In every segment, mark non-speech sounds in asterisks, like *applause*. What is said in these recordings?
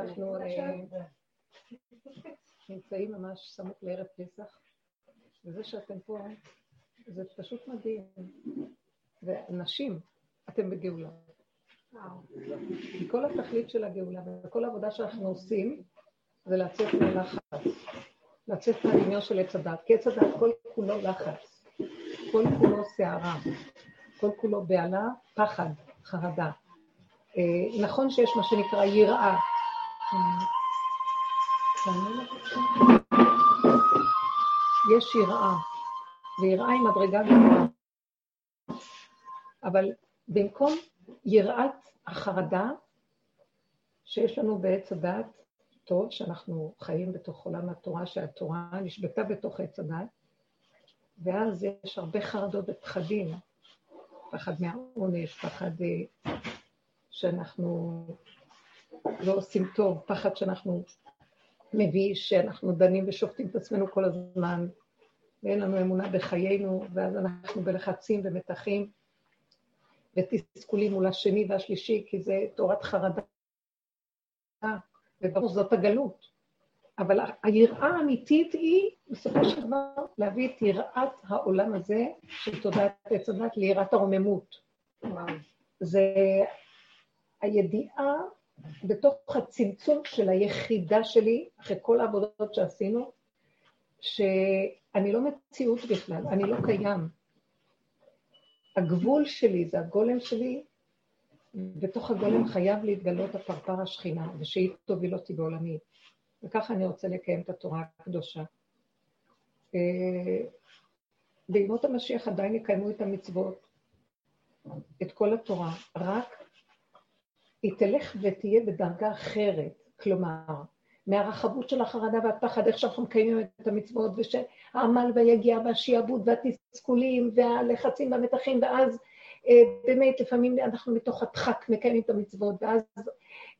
אנחנו אה, נמצאים ממש סמוך לערב פסח, וזה שאתם פה, זה פשוט מדהים. ונשים, אתם בגאולה. כי כל התכלית של הגאולה וכל העבודה שאנחנו עושים זה לצאת מהלחץ, לצאת מהדמיון של עץ הדת, כי עץ הדת כל כולו לחץ, כל כולו סערה, כל כולו בהלה, פחד, חרדה. אה, נכון שיש מה שנקרא יראה. יש יראה, ויראה היא מדרגה גבוהה. אבל במקום יראת החרדה שיש לנו בעץ הדת, טוב שאנחנו חיים בתוך עולם התורה, שהתורה נשבתה בתוך עץ הדת, ואז יש הרבה חרדות ופחדים, פחד מהעונש, פחד אה, שאנחנו לא עושים טוב, פחד שאנחנו מביא, שאנחנו דנים ושופטים את עצמנו כל הזמן, ואין לנו אמונה בחיינו, ואז אנחנו בלחצים ומתחים. ותסכולים מול השני והשלישי, כי זה תורת חרדה, וברור זאת הגלות. אבל היראה האמיתית היא, בסופו של דבר, להביא את יראת העולם הזה, של תודעת עץ הדת, ליראת הרוממות. זה הידיעה בתוך הצמצום של היחידה שלי, אחרי כל העבודות שעשינו, שאני לא מציאות בכלל, אני לא קיים. הגבול שלי זה הגולם שלי, בתוך הגולם חייב להתגלות הפרפר השכינה, ושהיא תוביל אותי בעולמי. וככה אני רוצה לקיים את התורה הקדושה. בימות אה, המשיח עדיין יקיימו את המצוות, את כל התורה, רק היא תלך ותהיה בדרגה אחרת. כלומר, מהרחבות של החרדה והפחד, איך שאנחנו מקיימים את המצוות, ושהעמל והיגיעה והשיעבוד והתסכולים והלחצים והמתחים, ואז אה, באמת לפעמים אנחנו מתוך הדחק מקיימים את המצוות, ואז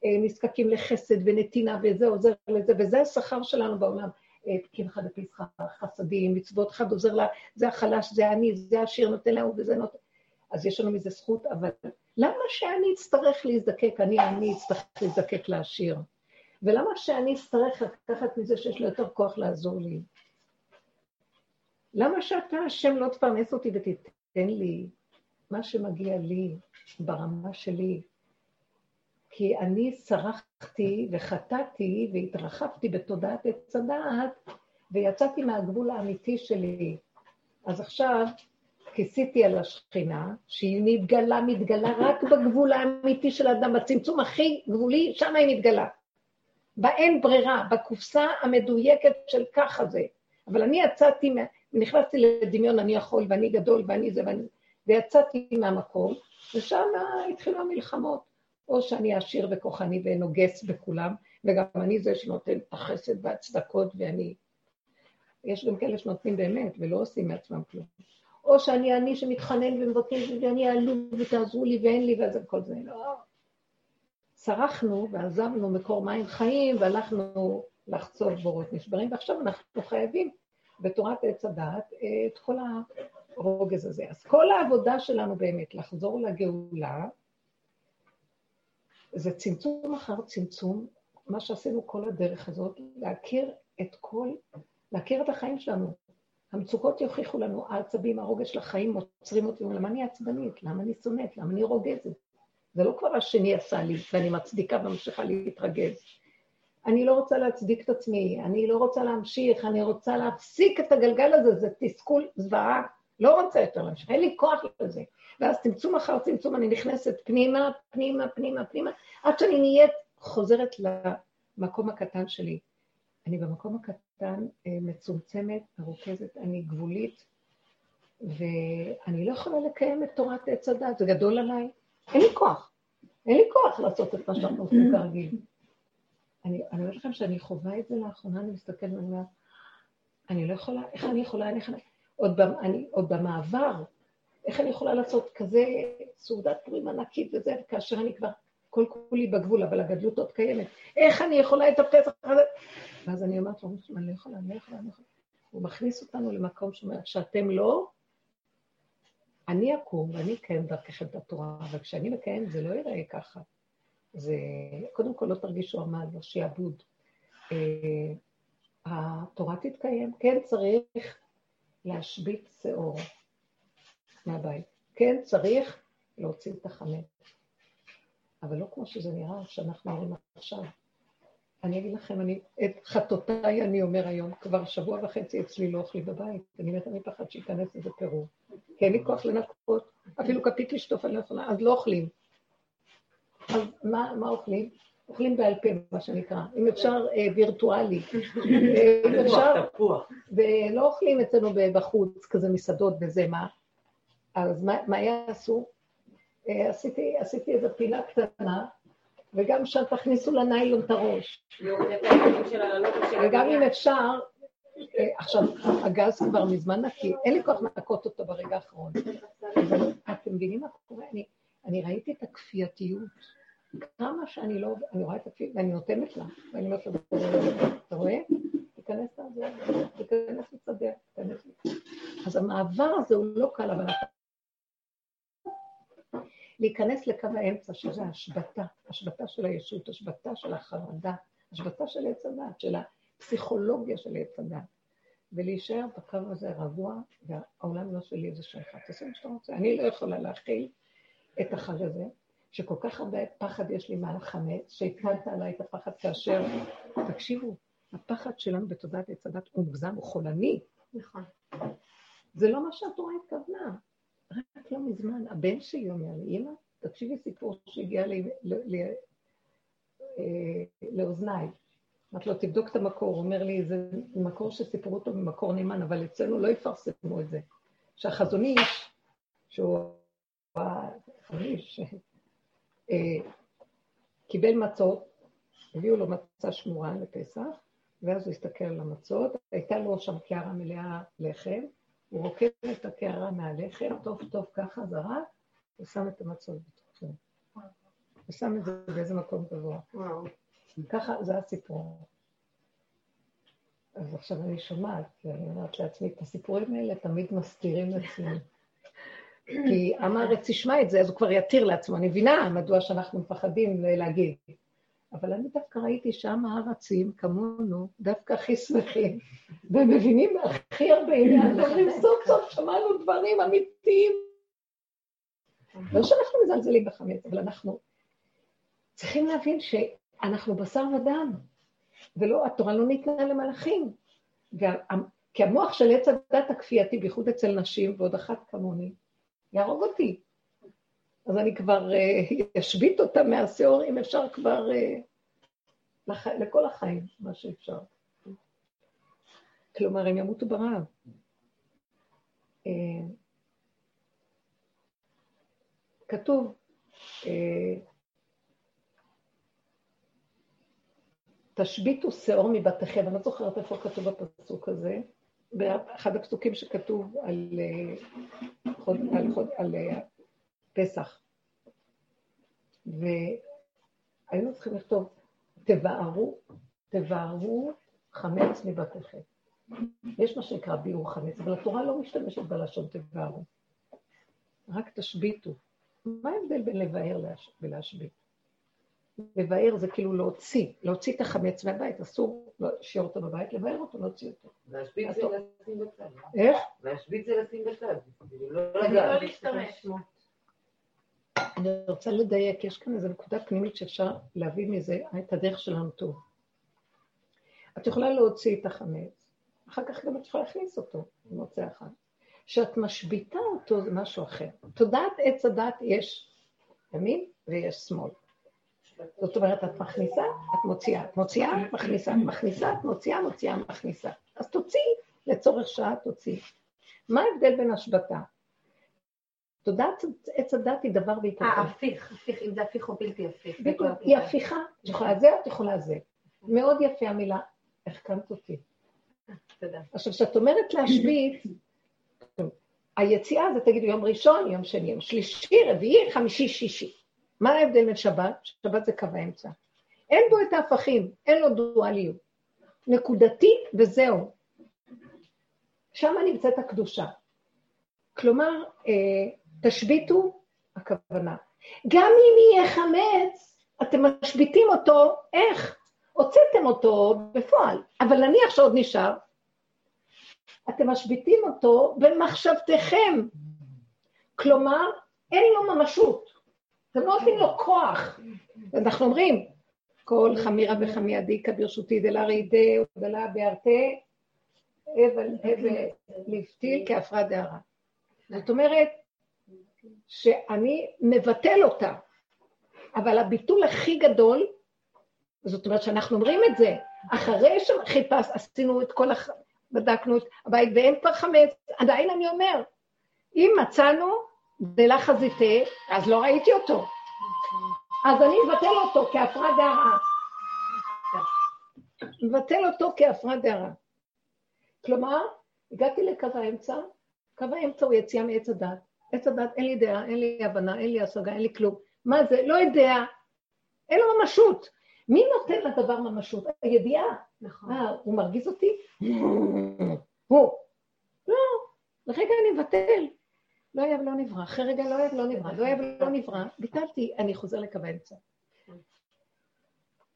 אה, נזקקים לחסד ונתינה, וזה עוזר לזה, וזה השכר שלנו בעולם. אה, אחד הפסחה, חסדים, מצוות אחד עוזר לה, זה החלש, זה אני, זה העשיר נותן להוא וזה נותן... אז יש לנו מזה זכות, אבל למה שאני אצטרך להזדקק, אני, אני אצטרך להזדקק לעשיר? ולמה שאני אצטרך לקחת מזה שיש לו יותר כוח לעזור לי? למה שאתה, השם, לא תפרנס אותי ותיתן לי מה שמגיע לי ברמה שלי? כי אני סרחתי וחטאתי והתרחבתי בתודעת עץ הדעת ויצאתי מהגבול האמיתי שלי. אז עכשיו כיסיתי על השכינה, שהיא מתגלה, מתגלה רק בגבול האמיתי של האדם, בצמצום הכי גבולי, שם היא מתגלה. באין ברירה, בקופסה המדויקת של ככה זה. אבל אני יצאתי, נכנסתי לדמיון, אני יכול, ואני גדול, ואני זה, ואני... ויצאתי מהמקום, ושם התחילו המלחמות. או שאני עשיר וכוחני ונוגס בכולם, וגם אני זה שנותן את החסד והצדקות, ואני... יש גם כאלה שנותנים באמת ולא עושים מעצמם כלום. או שאני אני שמתחנן ומבקש, ואני עלוב ותעזרו לי ואין לי, ואז כל זה. לא. צרחנו ועזבנו מקור מים חיים והלכנו לחצוב בורות נשברים, ועכשיו אנחנו חייבים בתורת עץ הדעת את כל הרוגז הזה. אז כל העבודה שלנו באמת לחזור לגאולה, זה צמצום אחר צמצום, מה שעשינו כל הדרך הזאת, להכיר את כל, להכיר את החיים שלנו. המצוקות יוכיחו לנו, העצבים, הרוגש של החיים עוצרים אותי, למה אני עצבנית? למה אני שונאת? למה אני רוגזת? זה לא כבר השני עשה לי, ואני מצדיקה וממשיכה להתרגז. אני לא רוצה להצדיק את עצמי, אני לא רוצה להמשיך, אני רוצה להפסיק את הגלגל הזה, זה תסכול, זוועה, לא רוצה יותר להמשיך, אין לי כוח לזה. ואז צמצום אחר צמצום אני נכנסת פנימה, פנימה, פנימה, פנימה, עד שאני נהיית חוזרת למקום הקטן שלי. אני במקום הקטן אה, מצומצמת, מרוכזת, אני גבולית, ואני לא יכולה לקיים את תורת עץ הדת, זה גדול עליי. אין לי כוח. אין לי כוח לעשות את מה שאנחנו עושים כרגיל. אני אומרת לכם שאני חווה את זה לאחרונה, אני מסתכלת ואני אומרת, אני לא יכולה, איך אני יכולה, אני, עוד, אני, עוד במעבר, איך אני יכולה לעשות כזה סעודת פורים ענקית וזה, כאשר אני כבר כל כולי בגבול, אבל הגדלות עוד קיימת. איך אני יכולה את הפסח הזה? ואז אני אומרת לו, אני לא יכולה, אני לא יכולה, אני לא יכולה. הוא מכניס אותנו למקום שאומר, שאתם לא, אני אקום ואני אקיים דרככם את התורה, אבל כשאני מקיים זה לא ייראה ככה. זה, קודם כל לא תרגישו עמל, לא שיעבוד. אה, התורה תתקיים, כן צריך להשבית שאור מהבית, כן צריך להוציא את החמץ, אבל לא כמו שזה נראה שאנחנו אומרים עכשיו. אני אגיד לכם, אני, את חטאותיי אני אומר היום, כבר שבוע וחצי אצלי לא אוכלים בבית, אני מתה מפחד שייכנס איזה פירור. כי אין לי כוח לנקות, אפילו כפית לשטוף אני לא יכולה, אז לא אוכלים. אז מה, מה אוכלים? אוכלים בעל פה, מה שנקרא, אם אפשר אה, וירטואלי. *laughs* אם אפשר, ולא אוכלים אצלנו בחוץ, כזה מסעדות וזה, מה? אז מה, מה יעשו? אה, עשיתי, עשיתי איזו פינה קטנה, וגם שם תכניסו לניילון את הראש. וגם אם אפשר, אה, עכשיו, הגז כבר מזמן נקי, אין לי כוח לנקות אותו ברגע האחרון. אתם מבינים מה קורה? אני, אני ראיתי את הכפייתיות. כמה שאני לא, אני רואה את הכפייתיות, ואני נותנת לה, ואני אומרת לה, אתה רואה? תיכנס לעזור, תיכנס לסדר, תיכנס לסדר. אז המעבר הזה הוא לא קל, אבל להיכנס לקו האמצע, שזה השבתה, השבתה של הישות, השבתה של החרדה, השבתה של עץ הדת, של הפסיכולוגיה של עץ הדת, ולהישאר בקו הזה רגוע, והעולם לא שלי זה שלך, תעשה מה שאתה רוצה. אני לא יכולה להכיל את החג הזה, שכל כך הרבה פחד יש לי מעל החמץ, שהתקלת עליי את הפחד כאשר, תקשיבו, הפחד שלנו בתודעת עץ הדת הוא מוגזם, הוא חולני. נכון. זה לא מה שהתורה התכוונה. רק לא מזמן, הבן שלי אומר לי, אמא, תקשיבי סיפור שהגיע אה, לאוזניי. אמרתי לו, תבדוק את המקור. הוא אומר לי, זה מקור שסיפרו אותו במקור נאמן, אבל אצלנו לא יפרסמו את זה. שהחזון איש, שהוא איש, אה, קיבל מצות, הביאו לו מצה שמורה לפסח, ואז הוא הסתכל על המצות, הייתה לו שם קערה מלאה לחם, הוא רוקד את הקערה מהלחם, טוב טוב ככה זרק, ושם את המצות בתוכו. ושם את זה באיזה מקום גבוה. ככה זה הסיפור. אז עכשיו אני שומעת, ואני אומרת לעצמי, את הסיפורים האלה תמיד מסתירים לעצמי. כי עם הארץ ישמע את זה, אז הוא כבר יתיר לעצמו. אני מבינה מדוע שאנחנו מפחדים להגיד. אבל אני דווקא ראיתי שם הארצים, כמונו, דווקא הכי שמחים, והם מבינים הכי הרבה עניין, אומרים, סוף סוף שמענו דברים אמיתיים. לא שאנחנו מזלזלים בחמץ, אבל אנחנו צריכים להבין שאנחנו בשר ודם, ולא, התורה לא ניתנה למלאכים. כי המוח של עץ הדת הכפייתי, בייחוד אצל נשים, ועוד אחת כמוני, יהרוג אותי. אז אני כבר אשבית אה, אותה מהשיעור, אם אפשר כבר אה, לח... לכל החיים, מה שאפשר. כלומר, הם ימותו ברעב. אה, כתוב, תשביתו שאור מבתיכם, אני לא זוכרת איפה כתוב הפסוק הזה, באחד הפסוקים שכתוב על, על, על, על פסח. והיינו צריכים לכתוב, תבערו, תבערו חמץ מבתיכם. יש מה שנקרא ביעור חמץ, אבל התורה לא משתמשת בלשון תבערו. רק תשביתו. מה ההבדל בין לבאר ולהשבית? לבאר זה כאילו להוציא, להוציא את החמץ מהבית, אסור להשאיר אותו בבית, לבאר אותו, להוציא אותו. להשבית זה לשים בצד. איך? להשבית זה לשים בצד. לא, לא להשתמש. אני רוצה לדייק, יש כאן איזו נקודה פנימית שאפשר להביא מזה את הדרך שלנו טוב. את יכולה להוציא את החמץ, אחר כך גם את יכולה להכניס אותו במוצא אחד. כשאת משביתה אותו זה משהו אחר. תודעת עץ הדת יש ימין ויש שמאל. זאת אומרת, את מכניסה, את מוציאה, את מוציאה, מכניסה, מכניסה, את מוציאה, מוציאה, מכניסה. אז תוציאי, לצורך שעה תוציאי. מה ההבדל בין השבתה? תודעת עץ הדת היא דבר והיפוכו. אה, הפיך, אם זה הפיך או בלתי הפיך. היא הפיכה, את יכולה זה, את יכולה זה. מאוד יפה המילה, החכמת אותי. תודה. עכשיו, כשאת אומרת להשבית, היציאה זה תגידו יום ראשון, יום שני, יום שלישי, רביעי, חמישי, שישי. מה ההבדל בין שבת? שבת זה קו האמצע. אין בו את ההפכים, אין לו דואליות. נקודתי וזהו. שם נמצאת הקדושה. כלומר, אה, תשביתו, הכוונה. גם אם יהיה חמץ, אתם משביתים אותו, איך? הוצאתם אותו בפועל, אבל נניח שעוד נשאר, אתם משביתים אותו במחשבתכם. כלומר, אין לו ממשות. אתם לא נותנים לו כוח. אנחנו אומרים, כל חמירה וחמיידיקה ברשותי דלה דה ודלה בארתה, הבל לפתיל כעפרה דהרה. זאת אומרת, שאני מבטל אותה, אבל הביטול הכי גדול, זאת אומרת שאנחנו אומרים את זה, אחרי שחיפש, עשינו את כל, הח... בדקנו את הבית ואין כבר חמץ, עדיין אני אומר, אם מצאנו דלה חזיתה, אז לא ראיתי אותו. אז אני מבטל אותו כהפרעה דהרה. מבטל אותו כהפרעה דהרה. כלומר, הגעתי לקו האמצע, קו האמצע הוא יציאה מעץ הדת. עץ הדת, אין לי דעה, אין לי הבנה, אין לי השגה, אין לי כלום. מה זה? לא יודע, אין לו ממשות. מי נותן לדבר ממשות? הידיעה. נכון. אה, הוא מרגיז אותי? *clears throat* הוא. לא, לרגע אני מבטל. לא אוהב, לא נברא. אחרי רגע לא אוהב, לא נברא. לא אוהב, לא נברא. ביטלתי, אני חוזר לקו האמצע.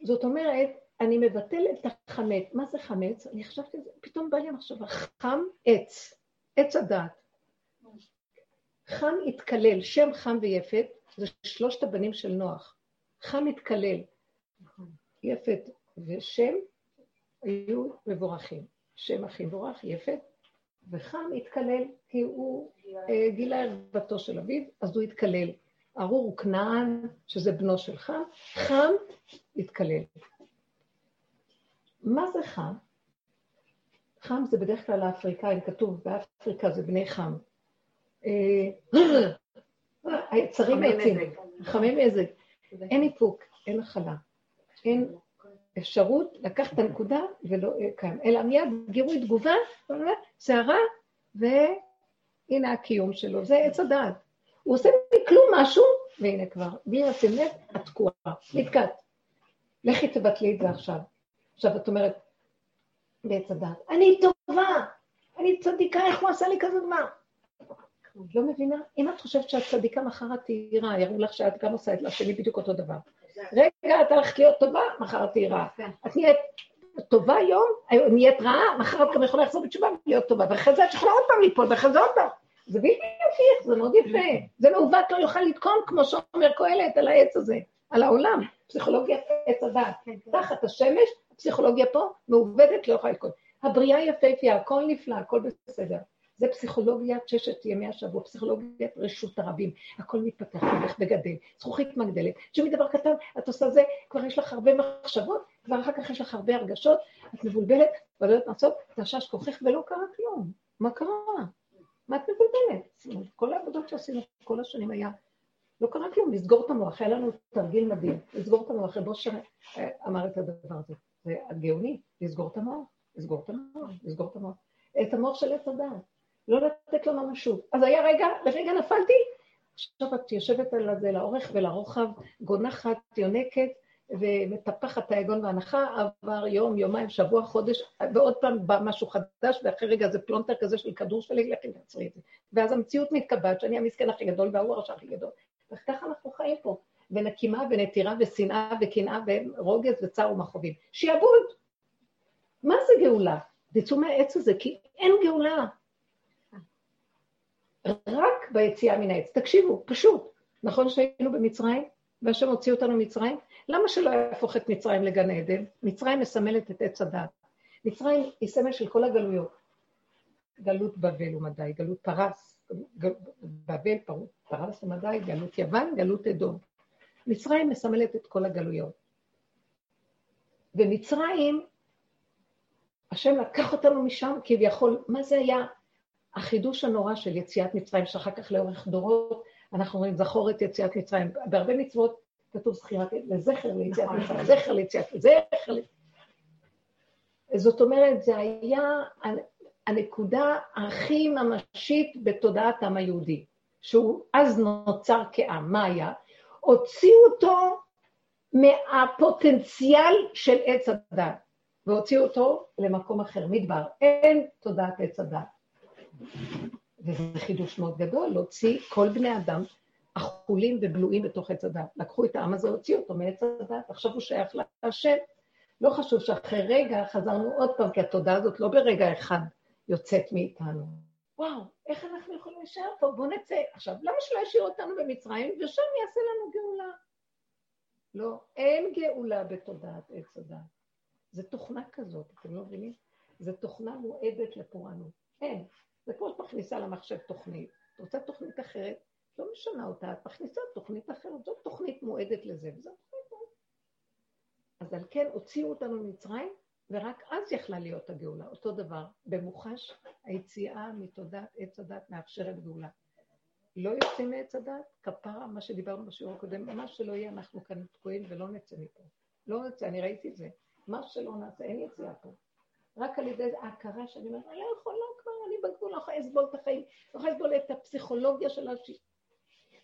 זאת אומרת, אני מבטל את החמץ. מה זה חמץ? אני חשבתי, פתאום בא לי המחשבה, חם עץ, עץ הדעת. חם התקלל, שם חם ויפת, זה שלושת הבנים של נוח. חם התקלל. יפת ושם היו מבורכים. שם הכי מבורך, יפת, וחם התקלל, כי הוא אה, גילה ערוותו של אביו, אז הוא התקלל. ארור הוא כנען, שזה בנו של חם, חם התקלל. מה זה חם? חם זה בדרך כלל האפריקאים, כתוב באפריקה זה בני חם. היצרים העצים, חמי מזג. אין איפוק, אין הכלה, אין אפשרות לקחת את הנקודה ולא קיים, אלא מיד גירוי תגובה, סערה, והנה הקיום שלו, זה עץ הדעת. הוא עושה לי כלום משהו, והנה כבר, בלי לשים לב, את תקועה, נתקעת. לכי תבטלי את זה עכשיו. עכשיו את אומרת, בעץ הדעת, אני טובה, אני צדיקה, איך הוא עשה לי כזה דבר? לא מבינה? אם את חושבת שאת צדיקה, מחר את תהיי רעה, יראו לך שאת גם עושה את לשני בדיוק אותו דבר. רגע, את הולכת להיות טובה, מחר את תהיי רעה. את נהיית טובה היום, נהיית רעה, מחר את גם יכולה לחזור בתשובה ולהיות טובה, ואחרי זה את יכולה עוד פעם ליפול, ואחרי זה עוד פעם. זה בלתי הפיך, זה מאוד יפה. זה מעוות לא יוכל לתקון, כמו שאומר קהלת, על העץ הזה, על העולם. פסיכולוגיה עץ הדעת. תחת השמש, הפסיכולוגיה פה מעוותת, לא יכולה לתקון. הבריאה יפהפייה, הכל נפלא, הכל בסדר. זה פסיכולוגיית ששת ימי השבוע, פסיכולוגיית רשות הרבים. הכל מתפתח, הולך וגדל, זכוכית מגדלת. שומעים דבר קטן, את עושה זה, כבר יש לך הרבה מחשבות, כבר אחר כך יש לך הרבה הרגשות, את מבולבלת, ולא יודעת לעשות, תרשש כוחך ולא קרה כלום. מה קרה? מה את מבולבלת? כל העבודות שעשינו כל השנים היה, לא קרה כלום, לסגור את המוח, היה לנו תרגיל מדהים, לסגור את המוח, רבו אמר את הדבר הזה. זה הגאוני, לסגור את המוח, לסגור את המוח, לסגור את המוח. את המוח של עץ הדעת. לא לתת לו ממשות. אז היה רגע, לרגע נפלתי, עכשיו את יושבת על זה לאורך ולרוחב, גונחת, יונקת, ומטפחת היגון והנחה, עבר יום, יומיים, שבוע, חודש, ועוד פעם בא משהו חדש, ואחרי רגע זה פלונטר כזה של כדור שלי, לכי תעצרי את זה. ואז המציאות מתקבעת, שאני המסכן הכי גדול והוא הרשע הכי גדול. וככה אנחנו חיים פה, ונקימה ונטירה ושנאה וקנאה ורוגז וצער ומכאובים. שיעבוד. מה זה גאולה? תצאו מהעץ הזה, כי אין גאולה. רק ביציאה מן העץ. תקשיבו, פשוט. נכון שהיינו במצרים, והשם הוציא אותנו ממצרים? למה שלא יהפוך את מצרים לגן עדן? מצרים מסמלת את עץ הדת. מצרים היא סמל של כל הגלויות. גלות בבל ומדי, גלות פרס, גל... בבל, פרס ומדי, גלות יוון, גלות אדום. מצרים מסמלת את כל הגלויות. ומצרים, השם לקח אותנו משם כביכול, מה זה היה החידוש הנורא של יציאת מצרים, שאחר כך לאורך דורות אנחנו רואים זכור את יציאת מצרים. בהרבה מצוות כתוב זכירת, לזכר ליציאת נכון. מצרים, זכר ליציאת, זכר זאת אומרת, זה היה הנקודה הכי ממשית בתודעת העם היהודי, שהוא אז נוצר כעם. מה היה? הוציאו אותו מהפוטנציאל של עץ הדת, והוציאו אותו למקום אחר, מדבר. אין תודעת עץ הדת. וזה חידוש מאוד גדול, להוציא כל בני אדם אכולים ובלועים בתוך עץ הדת. לקחו את העם הזה, הוציאו אותו מעץ הדת, עכשיו הוא שייך להשם. לא חשוב שאחרי רגע חזרנו עוד פעם, כי התודעה הזאת לא ברגע אחד יוצאת מאיתנו. וואו, איך אנחנו יכולים להישאר פה? בואו נצא. עכשיו, למה שלא ישאיר אותנו במצרים, ושם יעשה לנו גאולה? לא, אין גאולה בתודעת עץ הדת. זו תוכנה כזאת, אתם לא מבינים? זו תוכנה מועדת לפורענות. אין. זה כמו שאת מכניסה למחשב תוכנית. את רוצה תוכנית אחרת, לא משנה אותה, את מכניסה תוכנית אחרת, זאת תוכנית מועדת לזה, וזו תוכנית מועדת. אז על כן הוציאו אותנו ממצרים, ורק אז יכלה להיות הגאולה. אותו דבר, במוחש היציאה מתודעת עץ הדת מאפשרת גאולה. לא יוצאים מעץ הדת, כפרה, מה שדיברנו בשיעור הקודם, מה שלא יהיה, אנחנו כאן תקועים ולא נצא מפה. לא נצא, אני ראיתי את זה. מה שלא נעשה, אין יציאה פה. רק על ידי ההכרה שאני אומרת, אני לא יכולה בגבול, לא יכולה לסבול את החיים, לא יכולה לסבול את הפסיכולוגיה של השיט.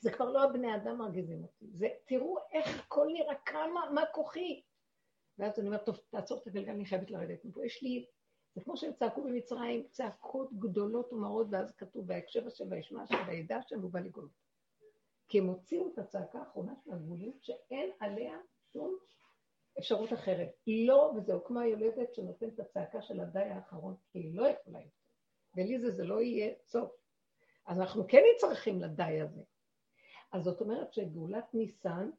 זה כבר לא הבני אדם מרגיזים אותי. זה, תראו איך הכל נראה, כמה, מה כוחי. ואז אני אומרת, טוב, תעצור את הגלגל, אני חייבת לרדת מפה. יש לי, זה כמו שהם צעקו במצרים, צעקות גדולות ומרות, ואז כתוב בהקשר השם וישמע השם וידע השם ובא לגאול. כי הם הוציאו את הצעקה האחרונה של הגבוליות, שאין עליה שום אפשרות אחרת. לא, וזהו כמו היולדת שנותנת את הצעקה של הדי האחרון, כי היא לא יכולה יותר. בלי זה זה לא יהיה סוף. אז אנחנו כן נצרכים לדי הזה. אז זאת אומרת שגאולת ניסן,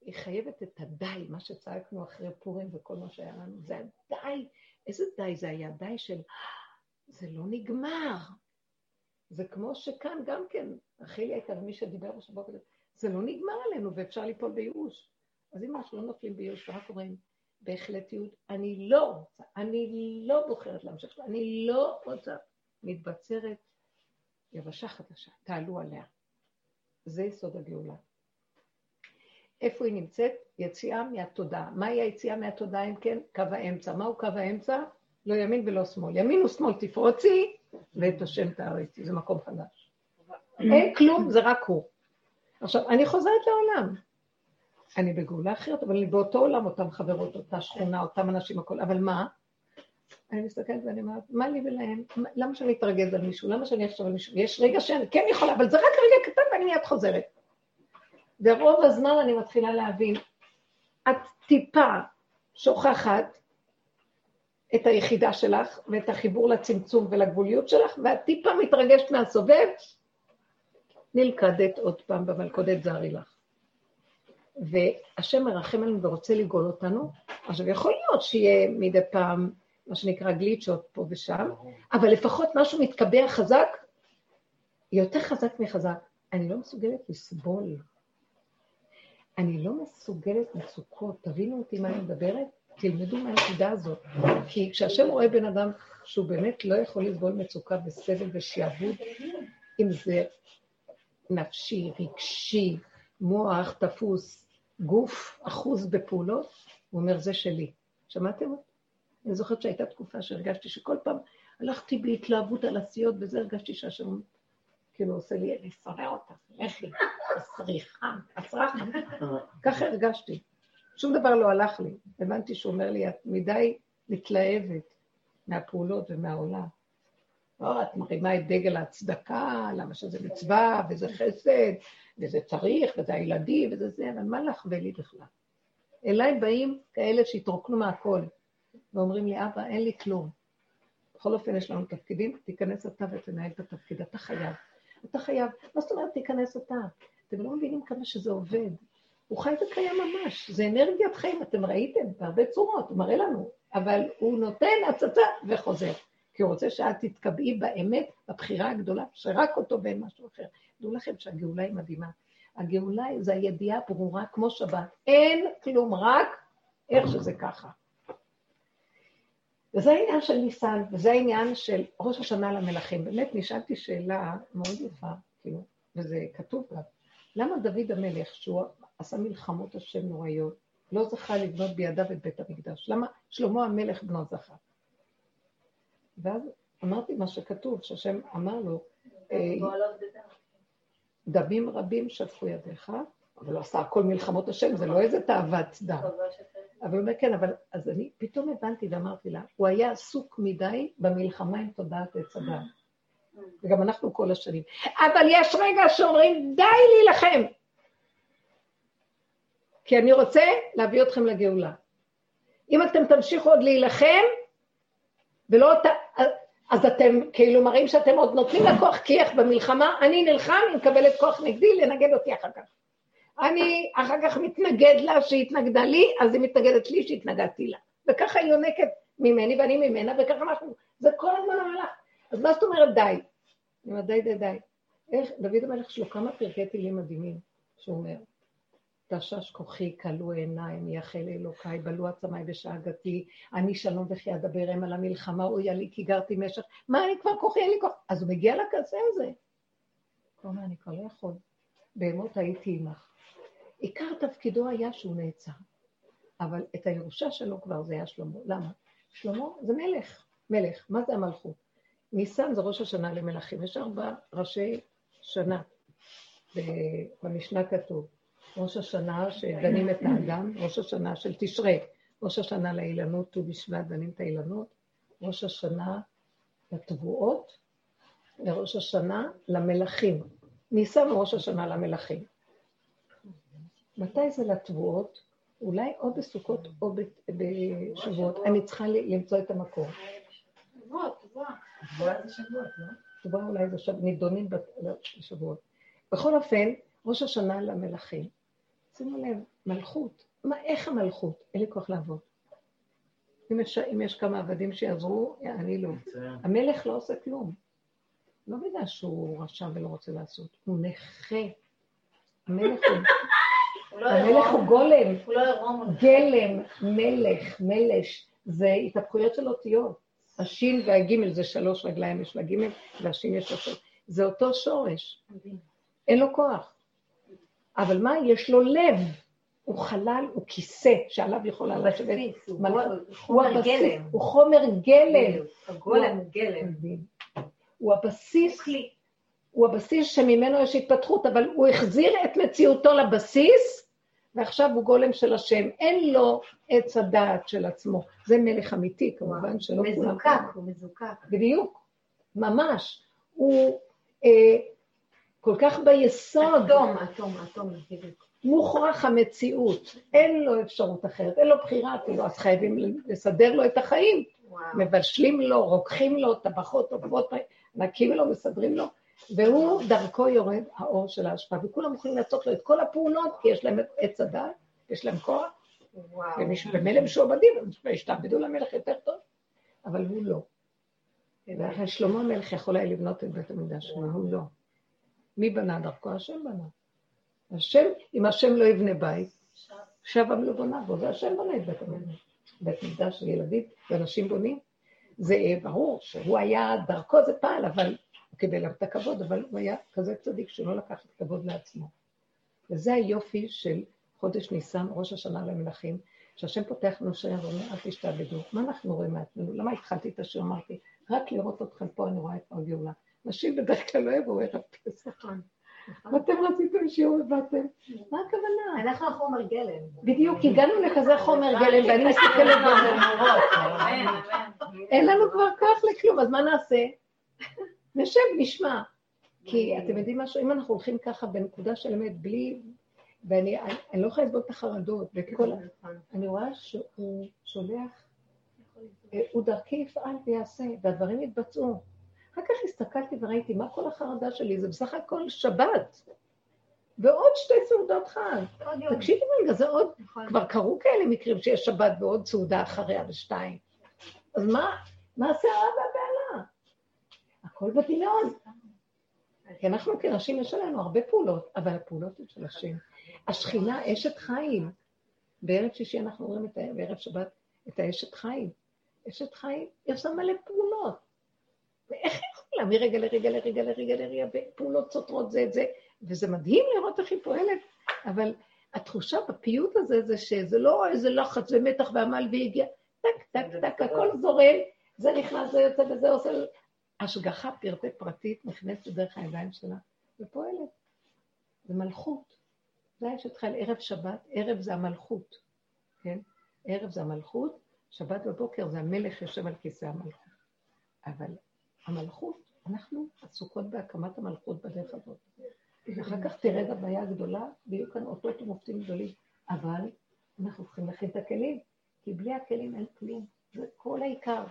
היא חייבת את הדי, מה שצעקנו אחרי פורים וכל מה שהיה לנו, זה הדי, איזה די זה היה? די של, זה לא נגמר. זה כמו שכאן גם כן, אחילי הייתה ומי שדיבר בשבוע זה לא נגמר עלינו ואפשר ליפול בייאוש. אז אם אנחנו לא נופלים בייאוש ורק אומרים בהחלטיות, אני לא רוצה, אני לא בוחרת להמשיך, אני לא רוצה, מתבצרת יבשה חדשה, תעלו עליה. זה יסוד הגאולה. איפה היא נמצאת? יציאה מהתודעה. מהי היציאה מהתודעה אם כן? קו האמצע. מהו קו האמצע? לא ימין ולא שמאל. ימין ושמאל תפרוצי, ואת השם תאריצי. זה מקום חדש. אין כלום, זה רק הוא. עכשיו, אני חוזרת לעולם. אני בגאולה אחרת, אבל אני באותו עולם, אותן חברות, אותה שכונה, אותם אנשים, הכול. אבל מה? אני מסתכלת ואני אומרת, מה לי ולהם? למה שאני אתרגז על מישהו? למה שאני אחשוב על מישהו? יש רגע שאני כן יכולה, אבל זה רק רגע קטן ואני מיד חוזרת. ורוב הזמן אני מתחילה להבין, את טיפה שוכחת את היחידה שלך ואת החיבור לצמצום ולגבוליות שלך, ואת טיפה מתרגשת מהסובב, נלכדת עוד פעם במלכודת זרי לך. והשם מרחם עלינו ורוצה לגאול אותנו. עכשיו, יכול להיות שיהיה מדי פעם מה שנקרא גליצ'ות פה ושם, אבל לפחות משהו מתקבע חזק, יותר חזק מחזק. אני לא מסוגלת לסבול. אני לא מסוגלת מצוקות. תבינו אותי מה אני מדברת? תלמדו מהנקודה הזאת. כי כשהשם רואה בן אדם שהוא באמת לא יכול לסבול מצוקה וסבל ושעבוד, אם זה נפשי, רגשי, מוח תפוס, גוף אחוז בפעולות, הוא אומר, זה שלי. שמעתם? אני זוכרת שהייתה תקופה שהרגשתי שכל פעם הלכתי בהתלהבות על עשיות, וזה הרגשתי שהשם כאילו עושה לי, אני שונא אותך, לכי, הסריחה, הסרחה. ככה הרגשתי. שום דבר לא הלך לי. הבנתי שהוא אומר לי, את מדי מתלהבת מהפעולות ומהעולם. לא, את מרימה את דגל ההצדקה, למה שזה מצווה, וזה חסד, וזה צריך, וזה הילדים, וזה זה, אבל מה לך ולי בכלל? אליי באים כאלה שהתרוקנו מהכל, ואומרים לי, אבא, אין לי כלום. בכל אופן, יש לנו תפקידים, תיכנס אתה ותנהל את התפקיד, אתה חייב. אתה חייב, מה זאת אומרת תיכנס אתה? אתם לא מבינים כמה שזה עובד. הוא חי וקיים ממש, זה אנרגיית חיים, אתם ראיתם בהרבה צורות, הוא מראה לנו, אבל הוא נותן הצצה וחוזר. כי הוא רוצה שאת תתקבעי באמת בבחירה הגדולה, שרק אותו ואין משהו אחר. דעו לכם שהגאולה היא מדהימה. הגאולה זה הידיעה ברורה כמו שבת. אין כלום, רק איך שזה ככה. וזה העניין של ניסן, וזה העניין של ראש השנה למלכים. באמת נשאלתי שאלה מאוד יפה, כאילו, וזה כתוב בה. למה דוד המלך, שהוא עשה מלחמות השם נוראיות, לא זכה לבנות בידיו את בית המקדש? למה שלמה המלך בנו זכה? ואז אמרתי מה שכתוב, שהשם אמר לו, אה, דמים רבים שפכו ידיך, אבל הוא עשה הכל מלחמות השם, זה לא איזה תאוות דם. אבל הוא אומר, כן, אבל אז אני פתאום הבנתי ואמרתי לה, הוא היה עסוק מדי במלחמה עם תודעת עץ אדם. וגם אנחנו כל השנים. אבל יש רגע שאומרים, די להילחם. כי אני רוצה להביא אתכם לגאולה. אם אתם תמשיכו עוד להילחם, ולא... אז אתם כאילו מראים שאתם עוד נותנים לה כוח כיח במלחמה, אני נלחם, היא מקבלת כוח נגדי, לנגד אותי אחר כך. אני אחר כך מתנגד לה שהיא התנגדה לי, אז היא מתנגדת לי שהתנגדתי לה. וככה היא יונקת ממני ואני ממנה, וככה אנחנו, זה כל הזמן המהלך. אז מה זאת אומרת די? אני אומרת די די די. איך, דוד המלך שלו כמה פרקי תהילים מדהימים, שהוא אומר, תשש כוחי, כלו עיניים, יחל אלוקיי, בלו עצמיי בשאגתי, אני שלום וכי אדבר הם על המלחמה, אויה לי כי גרתי משך, מה אני כבר כוחי, אין לי כוח. אז הוא מגיע לקצה הזה. הוא אומר, אני כבר לא יכול. בהמות הייתי עמך. עיקר תפקידו היה שהוא נעצר, אבל את הירושה שלו כבר זה היה שלמה. למה? שלמה זה מלך, מלך. מה זה המלכות? ניסן זה ראש השנה למלכים, יש ארבע ראשי שנה. במשנה כתוב, ראש השנה שדנים את האדם, ראש השנה של תשרי, ראש השנה לאילנות, ט"ו בשבט דנים את האילנות, ראש השנה לתבואות, וראש השנה למלכים. ניסן ראש השנה למלכים. מתי זה לתבואות? אולי או בסוכות או בשבועות. אני צריכה למצוא את המקור. תבואות, תבואה. תבואה זה שבועות, לא? תבואה אולי זה נידונים בשבועות. בכל אופן, ראש השנה למלכים. שימו לב, מלכות. מה, איך המלכות? אין לי כוח לעבוד. אם יש, אם יש כמה עבדים שיעזרו, אני לא. המלך לא עושה כלום. לא בגלל שהוא רשע ולא רוצה לעשות, הוא נכה. המלך הוא, לא המלך הוא גולם, הוא לא עירום. גלם, מלך, מלש, זה התהפכויות של אותיות. השין והגימל זה שלוש רגליים, יש לה גימל, והשין יש לו שלוש. זה אותו שורש, אין לו כוח. אבל מה? יש לו לב. הוא חלל, הוא כיסא שעליו יכולה לשבת. הוא. הוא הבסיס, גלם. הוא חומר גלם. הגולם הוא גלם. הוא הבסיס. הוא הבסיס שממנו יש התפתחות, אבל הוא החזיר את מציאותו לבסיס, ועכשיו הוא גולם של השם. אין לו עץ הדעת של עצמו. זה מלך אמיתי, כמובן, שלא כולם... מזוקק, הוא מזוקק. בדיוק, ממש. הוא אה, כל כך ביסוד, אטום, אטום, אטום. מוכרח המציאות, אין לו אפשרות אחרת, אין לו בחירה אפילו, אז חייבים לסדר לו את החיים. וואו. מבשלים לו, רוקחים לו, טבחות, עוברות, נקים לו, מסדרים לו, והוא, דרכו יורד האור של ההשפעה, וכולם יכולים לעשות לו את כל הפעולות, כי יש להם עץ הדת, יש להם כוח, במילא משועבדים, וישתעבדו למלך יותר טוב, אבל הוא לא. ואחרי שלמה המלך יכול היה לבנות את בית המקדש הוא לא. מי בנה דרכו? השם בנה. השם, אם השם לא יבנה בית, שב עם לא בונה בו, והשם בונה את בית המקדש. בית מקדש של ילדים ואנשים בונים. זה אה, ברור שהוא היה, דרכו זה פעל, אבל הוא קיבל את הכבוד, אבל הוא היה כזה צדיק שלא לקח את הכבוד לעצמו. וזה היופי של חודש ניסן, ראש השנה למלכים, שהשם פותח לנו שער ואומר, אל תשתעבדו. מה אנחנו רואים מעצמנו? למה התחלתי את השיר? אמרתי, רק לראות אתכם פה אני רואה את הגאולה. נשים בדרך כלל לא יבואו ערב פסח. נכון. ואתם רציתם שיעור ובאתם. מה הכוונה? אנחנו החומר גלם. בדיוק, הגענו לכזה חומר גלם, ואני מסתכלת בזה. אין לנו כבר כוח לכלום, אז מה נעשה? נשב, נשמע. כי אתם יודעים משהו, אם אנחנו הולכים ככה בנקודה של אמת, בלי... ואני אני, אני לא יכולה לסבול את החרדות ואת כל ה... אני רואה שהוא שולח, אה, הוא דרכי יפעל ויעשה, והדברים יתבצעו. אחר כך הסתכלתי וראיתי מה כל החרדה שלי, זה בסך הכל שבת. ועוד שתי סעודות חג. תקשיבי רגע, זה עוד, נכון. כבר קרו כאלה מקרים שיש שבת ועוד סעודה אחריה בשתיים. אז מה, מה עשה הרע והבהלה? הכל בדמיון. כי אנחנו כנשים יש עלינו הרבה פעולות, אבל הפעולות הן של השם. השכינה אשת חיים. בערב שישי אנחנו רואים את. בערב שבת את האשת חיים. אשת חיים, יש לה מלא פעולות. ואיך היא יכולה מרגע לרגע לרגע לרגע לרגע, בפעולות סותרות זה את זה, וזה מדהים לראות איך היא פועלת, אבל התחושה בפיוט הזה זה שזה לא איזה לחץ ומתח ועמל והגיע, טק, טק, טק, הכל זורם, זה נכנס, זה יוצא וזה עושה... השגחה פרטי פרטית נכנסת דרך הידיים שלה ופועלת. זה מלכות. זה יש אותך על ערב שבת, ערב זה המלכות, כן? ערב זה המלכות, שבת בבוקר זה המלך יושב על כיסא המלכות. אבל המלכות אנחנו עסוקות בהקמת המלכות בדרך הזאת. ואחר כך תרד הבעיה הגדולה, ויהיו כאן אותות ומופתים גדולים. אבל אנחנו צריכים להכין את הכלים, כי בלי הכלים אין כלום. זה כל העיקר.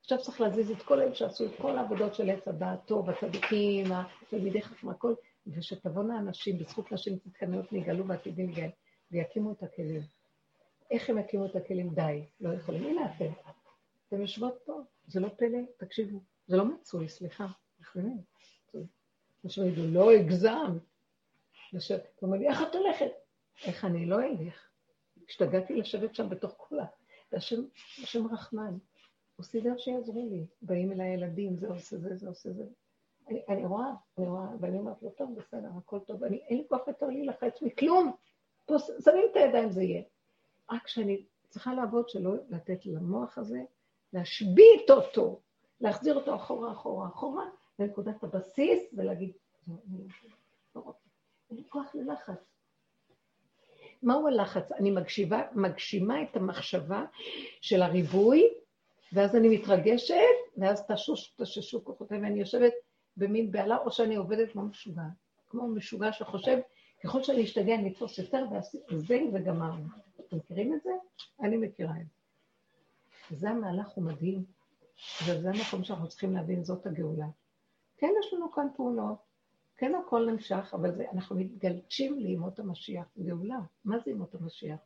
עכשיו צריך להזיז את כל אלה שעשו את כל העבודות של עץ הדעת טוב, הצדיקים, התלמידי חכמה, הכל, ושתבואנה אנשים, בזכות נשים צדקניות נגאלו ועתידים גאל, ויקימו את הכלים. איך הם יקימו את הכלים? די, לא יכולים. הנה אתם. אתם יושבות פה, זה לא פלא, תקשיבו. זה לא מצוי, סליחה. נכונים. עכשיו יגידו, לא הגזם. אתה אומר לי, איך את הולכת? איך אני לא אלך? השתגעתי לשבת שם בתוך כולה. והשם, השם רחמן, הוא סידר שיעזרו לי. באים אליי ילדים, זה עושה זה, זה עושה זה. אני, אני רואה, אני רואה, ואני אומרת לו, טוב, בסדר, הכל טוב. אני, אין לי כוח יותר להילחץ מכלום. פה שמים את הידיים, זה יהיה. רק שאני צריכה לעבוד שלא לתת למוח הזה, להשבית אותו, להחזיר אותו אחורה, אחורה, אחורה, לנקודת הבסיס, ולהגיד, לא, לא רוצה, אין לי כוח ללחץ. מהו הלחץ? אני מגשיבה, מגשימה את המחשבה של הריבוי, ואז אני מתרגשת, ואז תשוש, תששו כוחותיי, ואני יושבת במין בהלה, או שאני עובדת כמו משוגע. כמו משוגע שחושב, ככל שאני אשתגע אני אתפוס יותר, וזהו וגמרנו. אתם מכירים את זה? אני מכירה את זה. זה המהלך הוא מדהים, וזה המקום שאנחנו צריכים להבין, זאת הגאולה. כן, יש לנו כאן פעולות, כן הכל נמשך, אבל זה, אנחנו מתגלשים לימות המשיח, גאולה. מה זה ימות המשיח?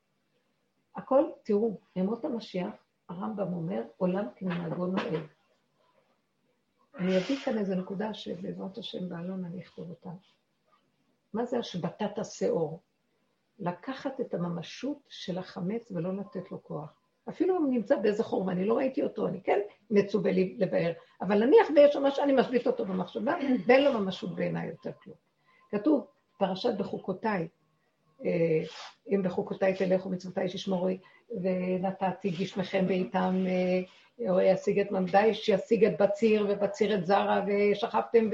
הכל, תראו, ימות המשיח, הרמב"ם אומר, עולם כמנהגו נוהג. אני אביא כאן איזו נקודה שבעזרת השם באלון אני אכתוב אותה. מה זה השבתת השאור? לקחת את הממשות של החמץ ולא לתת לו כוח. אפילו אם נמצא באיזה חור ואני לא ראיתי אותו, אני כן מצווה לי לבאר, אבל נניח ויש שם משהו, אני משבית אותו במחשבה, ואין לו ממשות בעיניי יותר כלום. כתוב, פרשת בחוקותיי, אה, אם בחוקותיי תלכו מצוותיי תשמורו, ונתתי גשמכם בעיתם, אה, או ישיג את ממדי, שישיג את בציר, ובציר את זרע, ושכבתם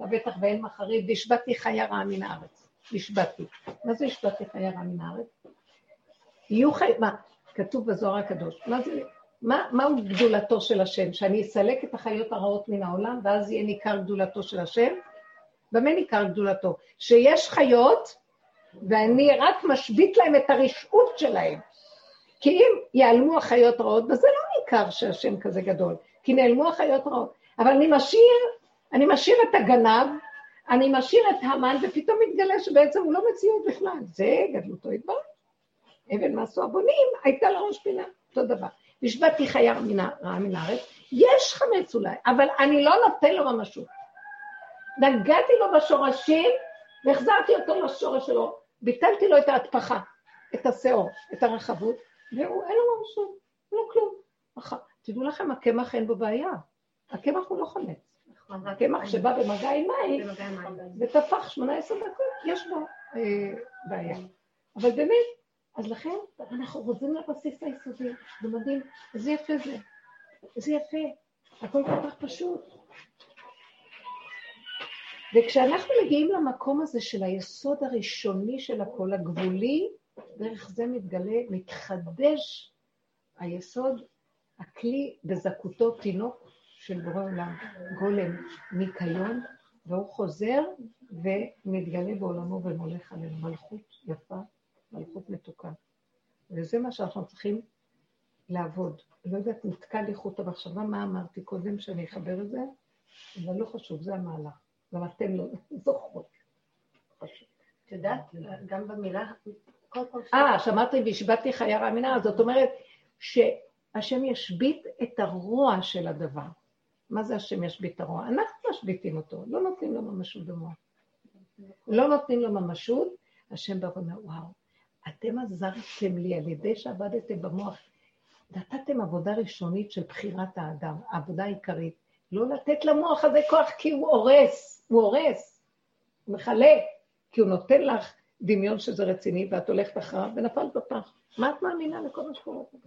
לבטח ואין מחריב, והשבתי חיה רעה מן הארץ. השבתי. מה זה השבתי חיה רעה מן הארץ? יהיו חיים, מה, כתוב בזוהר הקדוש. מה זה, מה, מהו גדולתו של השם? שאני אסלק את החיות הרעות מן העולם, ואז יהיה ניכר גדולתו של השם? במה ניכר גדולתו? שיש חיות, ואני רק משבית להם את הרשעות שלהם. כי אם ייעלמו החיות הרעות, וזה לא ניכר שהשם כזה גדול, כי נעלמו החיות הרעות. אבל אני משאיר, אני משאיר את הגנב, אני משאיר את המן, ופתאום מתגלה שבעצם הוא לא מציאות בכלל. זה גדלותו יתברך. אבן מעשו הבונים, הייתה לה ראש פינה, אותו דבר. נשבעתי חיה רעה מן הארץ, יש חמץ אולי, אבל אני לא נותן לו ממשות. נגעתי לו בשורשים והחזרתי אותו לשורש שלו, ביטלתי לו את ההטפחה, את השאור, את הרחבות, והוא אין לו ממשות, לא כלום. תדעו לכם, הקמח אין בו בעיה. הקמח הוא לא חמץ. נכון, הקמח שבא במגע עם מים, וטפח 18 דקות, יש בו אה, בעיה. אבל באמת, אז לכן אנחנו חוזרים לבסיס היסודי, זה מדהים, איזה יפה זה, איזה יפה, הכל כל כך פשוט. וכשאנחנו מגיעים למקום הזה של היסוד הראשוני של הכל, הגבולי, דרך זה מתגלה, מתחדש היסוד, הכלי בזכותו תינוק של בורא עולם, גולם, ניקיון, והוא חוזר ומתגלה בעולמו ומולך עלינו מלכות יפה מלכות מתוקה. וזה מה שאנחנו צריכים לעבוד. לא יודעת, נתקע לי חוט המחשבה, מה אמרתי קודם שאני אחבר את זה, אבל לא חשוב, זה המהלך. גם אתן לא *laughs* זוכרות. את יודעת, גם במילה, כל פעם... אה, שמעתי והשבתתי חיה רעמינה, זאת אומרת שהשם ישבית את הרוע של הדבר. מה זה השם ישבית את הרוע? אנחנו משביתים אותו, לא נותנים לו ממשות במוח. לא נותנים לו ממשות, השם בא ואומר, וואו, אתם עזרתם לי על ידי שעבדתם במוח, נתתם עבודה ראשונית של בחירת האדם, העבודה העיקרית. לא לתת למוח הזה כוח כי הוא הורס, הוא הורס, הוא מכלה, כי הוא נותן לך דמיון שזה רציני ואת הולכת אחריו ונפלת בפח. מה את מאמינה לכל מה שקורה פה?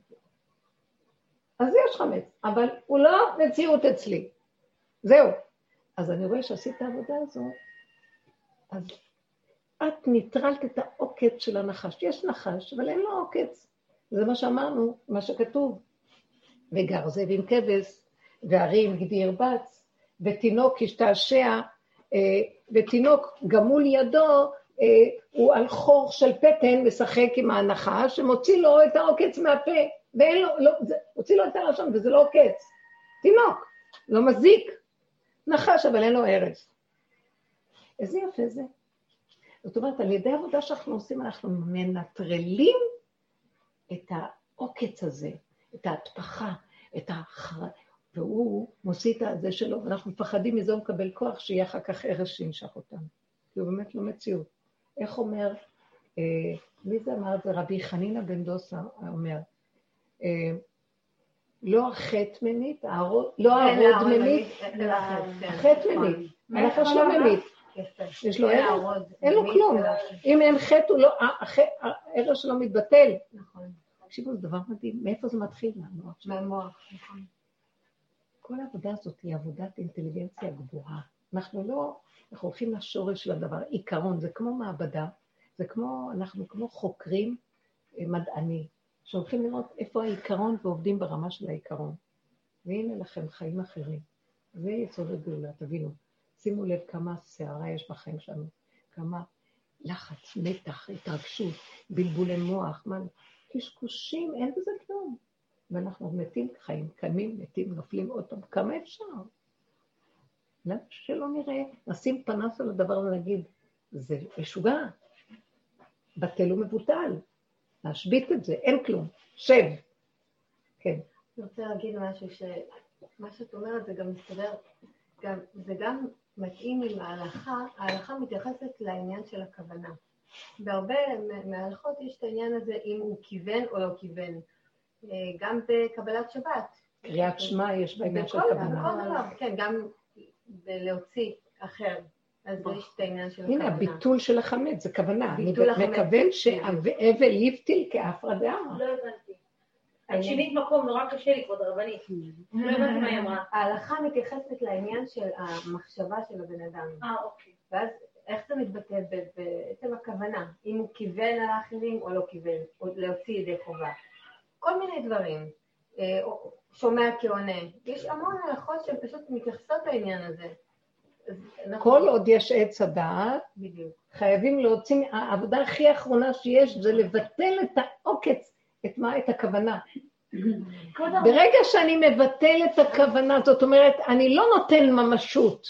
אז יש חמץ, אבל הוא לא מציאות אצלי. זהו. אז אני רואה שעשית את העבודה הזאת, אז את ניטרלת את העוקץ של הנחש. יש נחש, אבל אין לו עוקץ. זה מה שאמרנו, מה שכתוב. וגר זאב עם כבש, והרים גדי ירבץ, ותינוק השתעשע, אה, ותינוק גמול ידו, אה, הוא על חור של פטן משחק עם הנחש, שמוציא לו את העוקץ מהפה, ואין לו, לא, זה, הוציא לו את הלשון וזה לא עוקץ. תינוק, לא מזיק. נחש, אבל אין לו ארץ. איזה יפה זה. זאת אומרת, על ידי העבודה שאנחנו עושים, אנחנו מנטרלים את העוקץ הזה, את ההטפחה, את החר... והוא מוציא את הזה שלו, ואנחנו מפחדים מזה, הוא מקבל כוח שיהיה אחר כך ארץ שינשך אותנו. כי הוא באמת לא מציאות. איך אומר, אה, מי זה אמר את זה? רבי חנינא בן דוסה אומר, אה, לא החטא ממית, לא ההרוד ממית, החטא ממית, הנחש לא ממית. יש לו ערש? אין לו כלום. אם אין חטא, הערש שלו מתבטל. נכון. תקשיבו, זה דבר מדהים. מאיפה זה מתחיל? מהמוח. מהמוח, נכון. כל העבודה הזאת היא עבודת אינטליגנציה גבוהה. אנחנו לא, אנחנו הולכים לשורש של הדבר. עיקרון, זה כמו מעבדה, זה כמו, אנחנו כמו חוקרים אה, מדעני, שהולכים לראות איפה העיקרון ועובדים ברמה של העיקרון. והנה לכם חיים אחרים. זה יסוד הגאולה, תבינו. שימו לב כמה סערה יש בחיים שלנו, כמה לחץ, מתח, התרגשות, בלבולי מוח, מה, קשקושים, אין בזה כלום. ואנחנו מתים חיים, קמים, מתים, נופלים עוד פעם, כמה אפשר? למה שלא נראה, נשים פנס על הדבר ונגיד, זה משוגע, בטל ומבוטל, להשבית את זה, אין כלום, שב. כן. אני רוצה להגיד משהו, שמה שאת אומרת זה גם מסתדר, גם, זה גם מתאים עם ההלכה, ההלכה מתייחסת לעניין של הכוונה. בהרבה מההלכות יש את העניין הזה אם הוא כיוון או לא כיוון. אה, גם בקבלת שבת. קריאת שמע יש בעניין של כוונה. בכל דבר, כן, גם להוציא אחר. אז יש את העניין של הכוונה. הנה, הביטול של החמץ, זה כוונה. אני מכוון שהבל יבטיל כאפרא דאמר. לא הבנתי. את שינית מקום, נורא קשה לי, כבוד הרבנית. לא הבנתי מה היא אמרה. ההלכה מתייחסת לעניין של המחשבה של הבן אדם. אה, אוקיי. ואז איך זה מתבטא בעצם הכוונה? אם הוא כיוון על האחרים או לא כיוון, או להוציא ידי חובה. כל מיני דברים. אה, שומע כעונה. יש המון הלכות שהן פשוט מתייחסות לעניין הזה. כל עוד יש עץ הדעת, חייבים להוציא, העבודה הכי אחרונה שיש זה לבטל את העוקץ, את מה? את הכוונה. ברגע שאני מבטל את הכוונה, זאת אומרת, אני לא נותן ממשות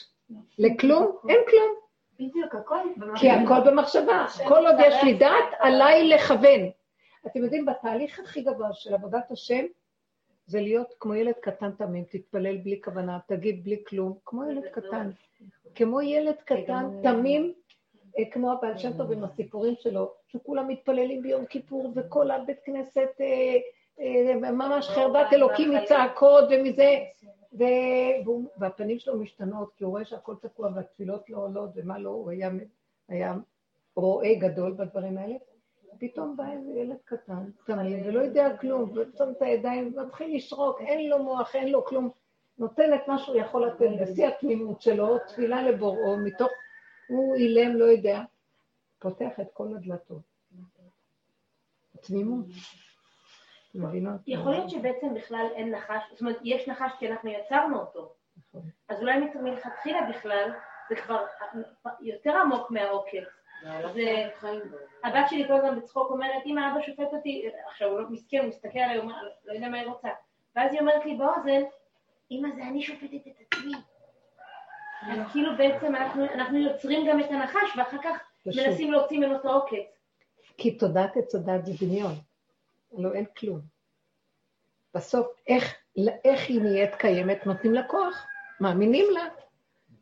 לכלום, אין כלום. בדיוק, הכל במחשבה. כי הכל במחשבה. כל עוד יש לי דעת, עליי לכוון. אתם יודעים, בתהליך הכי גבוה של עבודת השם, זה להיות כמו ילד קטן תמים, תתפלל בלי כוונה, תגיד בלי כלום, כמו ילד קטן. כמו ילד קטן תמים, כמו הבעל שם טוב עם הסיפורים שלו, שכולם מתפללים ביום כיפור, וכל הבית כנסת אה, אה, ממש חרדת אלוקים מצעקות ומזה, והפנים שלו משתנות, כי הוא רואה שהכל תקוע והתפילות לא עולות ומה לא, הוא היה רואה גדול בדברים האלה. פתאום בא איזה ילד קטן, תמים, ולא יודע כלום, ושם את הידיים, מתחיל לשרוק, אין לו מוח, אין לו כלום. נותן את מה שהוא יכול לתת בשיא התמימות שלו, תפילה לבוראו, מתוך, הוא אילם, לא יודע, פותח את כל הדלתות. תמימות. מבינות? יכול להיות שבעצם בכלל אין נחש, זאת אומרת, יש נחש כי אנחנו יצרנו אותו. נכון. אז אולי מלכתחילה בכלל, זה כבר יותר עמוק מהעוקץ. זה... הבת שלי כל הזמן בצחוק אומרת, אמא, אבא שופט אותי, עכשיו הוא לא מסכן, הוא מסתכל עליי, הוא אומר, לא יודע מה היא רוצה. ואז היא אומרת לי באוזן, אמא, זה אני שופטת את עצמי. אז כאילו בעצם אנחנו יוצרים גם את הנחש, ואחר כך מנסים להוציא ממנו את העוקץ. כי תודעת עץ הדת זה דמיון. לא, אין כלום. בסוף, איך, איך היא נהיית קיימת? נותנים לה כוח, מאמינים לה.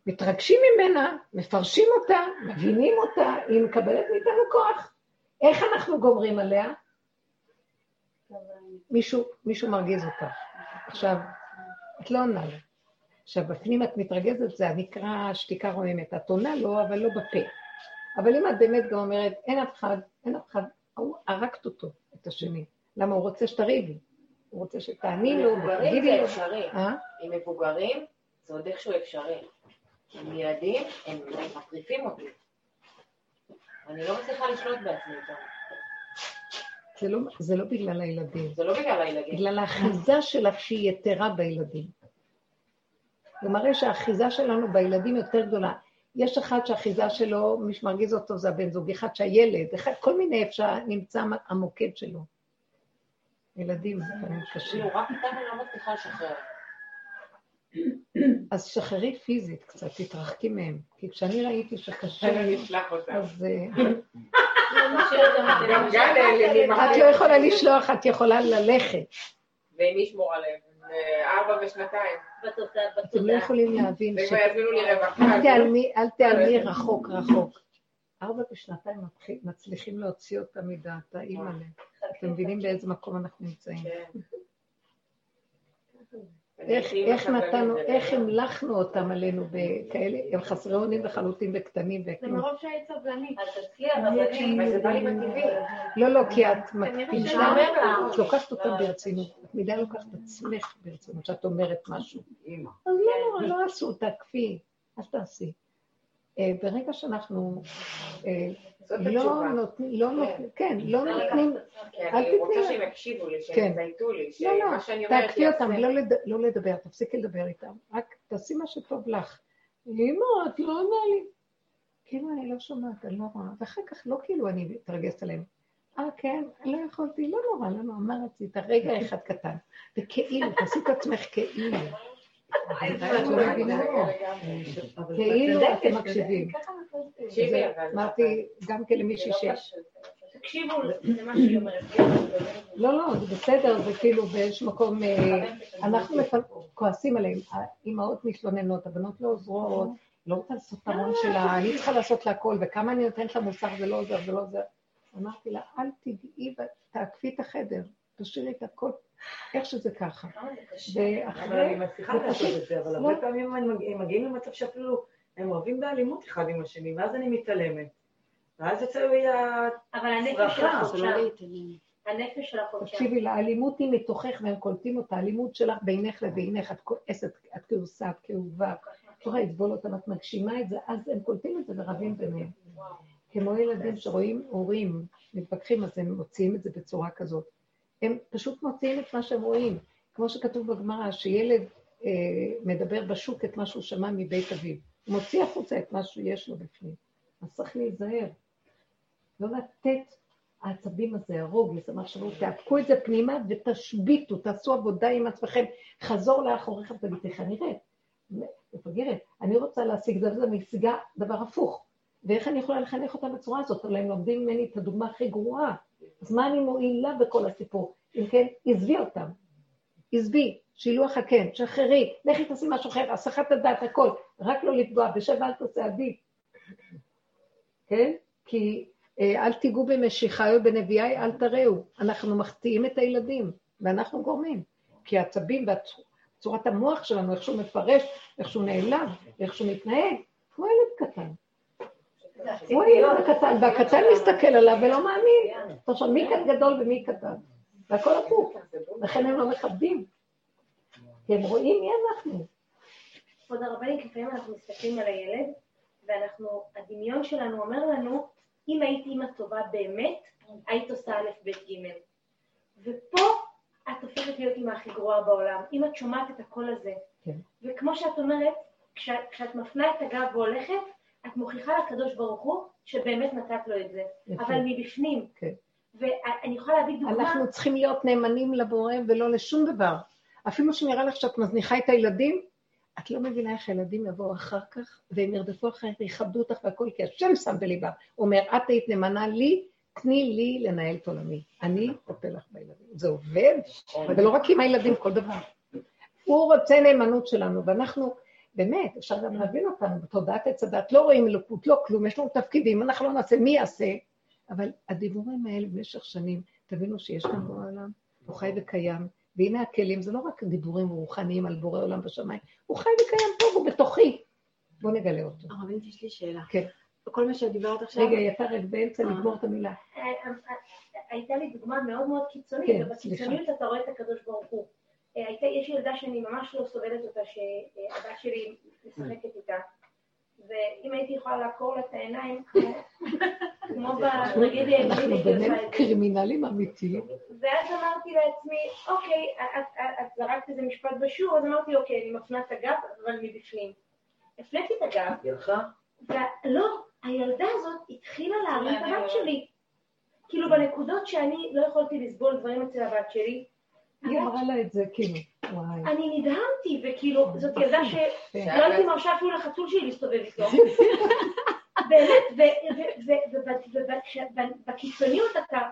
מתרגשים ממנה, מפרשים אותה, מבינים אותה, היא מקבלת מאיתנו כוח. איך אנחנו גומרים עליה? מישהו, מישהו מרגיז אותך. עכשיו, את לא עונה לו. עכשיו, בפנים את מתרגזת, זה הנקרא שתיקה רועמת. את עונה לו, אבל לא בפה. אבל אם את באמת גם אומרת, אין אף אחד, אין אף אחד, הרגת אותו, את השני. למה? הוא רוצה שתריבי. הוא רוצה שתעני לו, ותגידי לו. אה? עם מבוגרים זה עוד איכשהו אפשרי. עם ילדים, הם מטריפים אותי. אני לא מצליחה לשלוט בעצמי איתם. זה לא, זה לא בגלל הילדים. זה לא בגלל הילדים. בגלל האחיזה שלך שהיא יתרה בילדים. זה מראה שהאחיזה שלנו בילדים יותר גדולה. יש אחד שהאחיזה שלו, מי שמרגיז אותו זה הבן זוג, אחד שהילד, אחד, כל מיני אפשר, נמצא המוקד שלו. ילדים זה פעמים קשה. כאילו, רק איתם אני לא מצליחה לשחרר. *clears throat* אז שחררי פיזית קצת, תתרחקי מהם. כי כשאני ראיתי שקשה אני אשלח אותם. אז... אה, את לא יכולה לשלוח, את יכולה ללכת. ומי ישמור עליהם? ארבע ושנתיים. אתם לא יכולים להבין ש... אל תיעלמי רחוק רחוק. ארבע ושנתיים מצליחים להוציא אותה מדעתה, אימא'לה. אתם מבינים באיזה מקום אנחנו נמצאים. כן. איך נתנו, איך המלכנו אותם עלינו בכאלה, הם חסרי אונים וחלוטים וקטנים זה מרוב שהיית סבלנית. זה בא לי בטבעי. לא, לא, כי את מקפידה, את לוקחת אותם ברצינות. את מדי לוקחת את עצמך ברצינות, שאת אומרת משהו. אז לא, לא, לא עשו, תעקפי, אל תעשי. אה, ברגע שאנחנו אה, לא נותנים, לא נותנים, כן, לא נותנים, אני רוצה שהם יקשיבו לי, שהם כן. יצייתו לי, שמה שאני אומרת תעקפי אותם, לא לדבר, תפסיקי לדבר איתם, רק תעשי מה שטוב לך. אמא, את לא עונה לי. כאילו אני לא שומעת, אני לא רואה, ואחר כך לא כאילו אני מתרגשת עליהם. אה, כן, לא יכולתי, לא נורא, לא נורא, מה רצית? רגע אחד קטן. וכאילו, תעשי את עצמך כאילו. כאילו אתם מקשיבים. אמרתי גם כן למישהי ש... תקשיבו למה שהיא אומרת. לא, לא, זה בסדר, זה כאילו באיזשהו מקום, אה, אנחנו כועסים עליהם, האימהות מתלוננות, הבנות לא עוזרות, לא רוצה לעשות את הרון שלה, אני צריכה לעשות לה הכל, וכמה אני נותנת לה מוסר, זה לא עוזר, זה לא עוזר. אמרתי לה, אל תגעי, תעקפי את החדר, תשאירי את הכל איך שזה ככה. אבל אני מצליחה לעשות את זה, אבל הרבה פעמים הם מגיעים למצב שאפילו הם רבים באלימות אחד עם השני, ואז אני מתעלמת. ואז יוצא לי הצרחה. הנפש של החודשיים. תקשיבי, לאלימות היא מתוכך והם קולטים אותה, האלימות שלך בינך לבינך, את כועסת, את כאוסה, את כאובה, את רואה לסבול אותם, את מגשימה את זה, אז הם קולטים את זה ורבים ביניהם. כמו ילדים שרואים הורים מתווכחים, אז הם מוציאים את זה בצורה כזאת. הם פשוט מוציאים את מה שהם רואים. כמו שכתוב בגמרא, שילד אה, מדבר בשוק את מה שהוא שמע מבית אביו. הוא מוציא החוצה את מה שיש לו בפנים. אז צריך להיזהר. לא לתת העצבים הזה, הרוגז, המחשבות, תעקו את זה פנימה ותשביתו, תעשו עבודה עם עצמכם, חזור לאחוריך ותגיד, איך אני נראית? מפגרת, אני רוצה להשיג דבר, זה משיגה דבר הפוך. ואיך אני יכולה לחנך אותם בצורה הזאת? אולי הם לומדים ממני את הדוגמה הכי גרועה. אז מה אני מועילה בכל הסיפור? אם כן, עזבי אותם. עזבי, שילוח הקן, שחררי, לכי תעשי משהו אחר, הסחת הדעת, הכל, רק לא לפגוע, בשב אל תעשה עדיף. כן? כי אה, אל תיגעו במשיחיי ובנביאי, אל תראו. אנחנו מחטיאים את הילדים, ואנחנו גורמים. כי העצבים וצורת המוח שלנו, איך שהוא מפרש, איך שהוא נעלב, איך שהוא מתנהג, כמו ילד קטן. הוא הילד הקטן, והקטן מסתכל עליו ולא מאמין. עכשיו, מי כאן גדול ומי קטן? והכל הפוך. לכן הם לא מכבדים. כי הם רואים מי אנחנו. כבוד הרבנית, לפעמים אנחנו מסתכלים על הילד, ואנחנו, הדמיון שלנו אומר לנו, אם היית אימא טובה באמת, היית עושה א', ב', ג'. ופה את הופכת להיות אימא הכי גרועה בעולם, אם את שומעת את הקול הזה. כן. וכמו שאת אומרת, כשאת מפנה את הגב והולכת, את מוכיחה לקדוש ברוך הוא שבאמת נתת לו את זה, יפה. אבל מבפנים. כן. ואני יכולה להביא דוגמה... אנחנו צריכים להיות נאמנים לבורא ולא לשום דבר. אפילו שנראה לך שאת מזניחה את הילדים, את לא מבינה איך הילדים יבואו אחר כך, והם ירדפו אחריך ויכבדו אותך והכל, כי השם שם בליבה. הוא אומר, את היית נאמנה לי, תני לי לנהל את עולמי. אני אטפל לך בילדים. זה עובד, ולא רק עם הילדים, כל דבר. הוא רוצה נאמנות שלנו, ואנחנו באמת, אפשר גם להבין אותנו, בתודעת עץ הדת, לא רואים אלוקות, לא כלום, יש לנו תפקידים, אנחנו לא נעשה, מי יעשה? אבל הדיבורים האלה במשך שנים, תבינו שיש כאן בורא עולם, הוא חי וקיים, והנה הכלים, זה לא רק דיבורים רוחניים על בורא עולם בשמיים, הוא חי וקיים פה, הוא בתוכי. בואו נגלה אותו. הרבנית, יש לי שאלה. כן. כל מה שדיברת עכשיו... רגע, יפה, רק באמצע לגמור את המילה. אה, אה, אה, הייתה לי דוגמה מאוד מאוד קיצונית, כן, ובקיצוניות אתה רואה את הקדוש ברוך הוא. הייתה, יש ילדה שאני ממש לא סובלת אותה, שהבת שלי משחקת איתה, ואם הייתי יכולה לעקור לה את העיניים, כמו *laughs* בטרגדיה אנחנו באמת קרימינלים אמיתיים. ואז אמרתי לעצמי, אוקיי, את זרקת איזה משפט בשיעור, אז אמרתי, אוקיי, אני מפנה את הגב, אבל מבפנים. הפניתי את הגב. לא, הילדה הזאת התחילה להרים את הבת שלי. כאילו בנקודות שאני לא יכולתי לסבול דברים אצל הבת שלי. היא אמרה לה את זה, כאילו, וואי. אני נדהמתי, וכאילו, זאת ילדה שלא הייתי מרשה אפילו לחתול שלי להסתובב איתו. *laughs* באמת, ובקיצוניות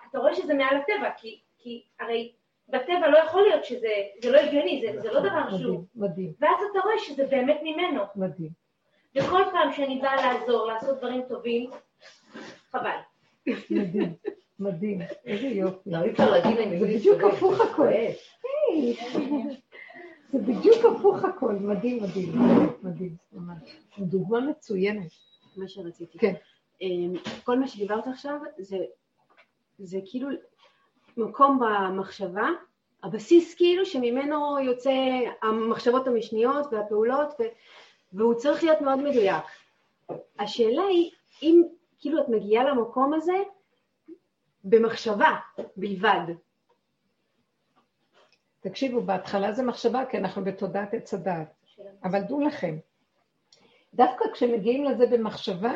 אתה רואה שזה מעל הטבע, כי הרי בטבע לא יכול להיות שזה, זה לא הגיוני, זה לא דבר שהוא. מדהים. ואז אתה רואה שזה באמת ממנו. מדהים. וכל פעם שאני באה לעזור, לעשות דברים טובים, חבל. מדהים. מדהים, איזה יופי. לא אפשר להגיד להם, זה בדיוק הפוך הכל. זה בדיוק הפוך הכל, מדהים, מדהים, מדהים, ממש. דוגמה מצוינת. מה שרציתי. כן. אמ, כל מה שדיברת עכשיו זה כאילו מקום במחשבה, הבסיס כאילו שממנו יוצא המחשבות המשניות והפעולות, והוא צריך להיות מאוד מדויק. השאלה היא, אם כאילו את מגיעה למקום הזה, במחשבה בלבד. תקשיבו, בהתחלה זה מחשבה, כי אנחנו בתודעת עץ הדעת. אבל דעו לכם, דווקא כשמגיעים לזה במחשבה,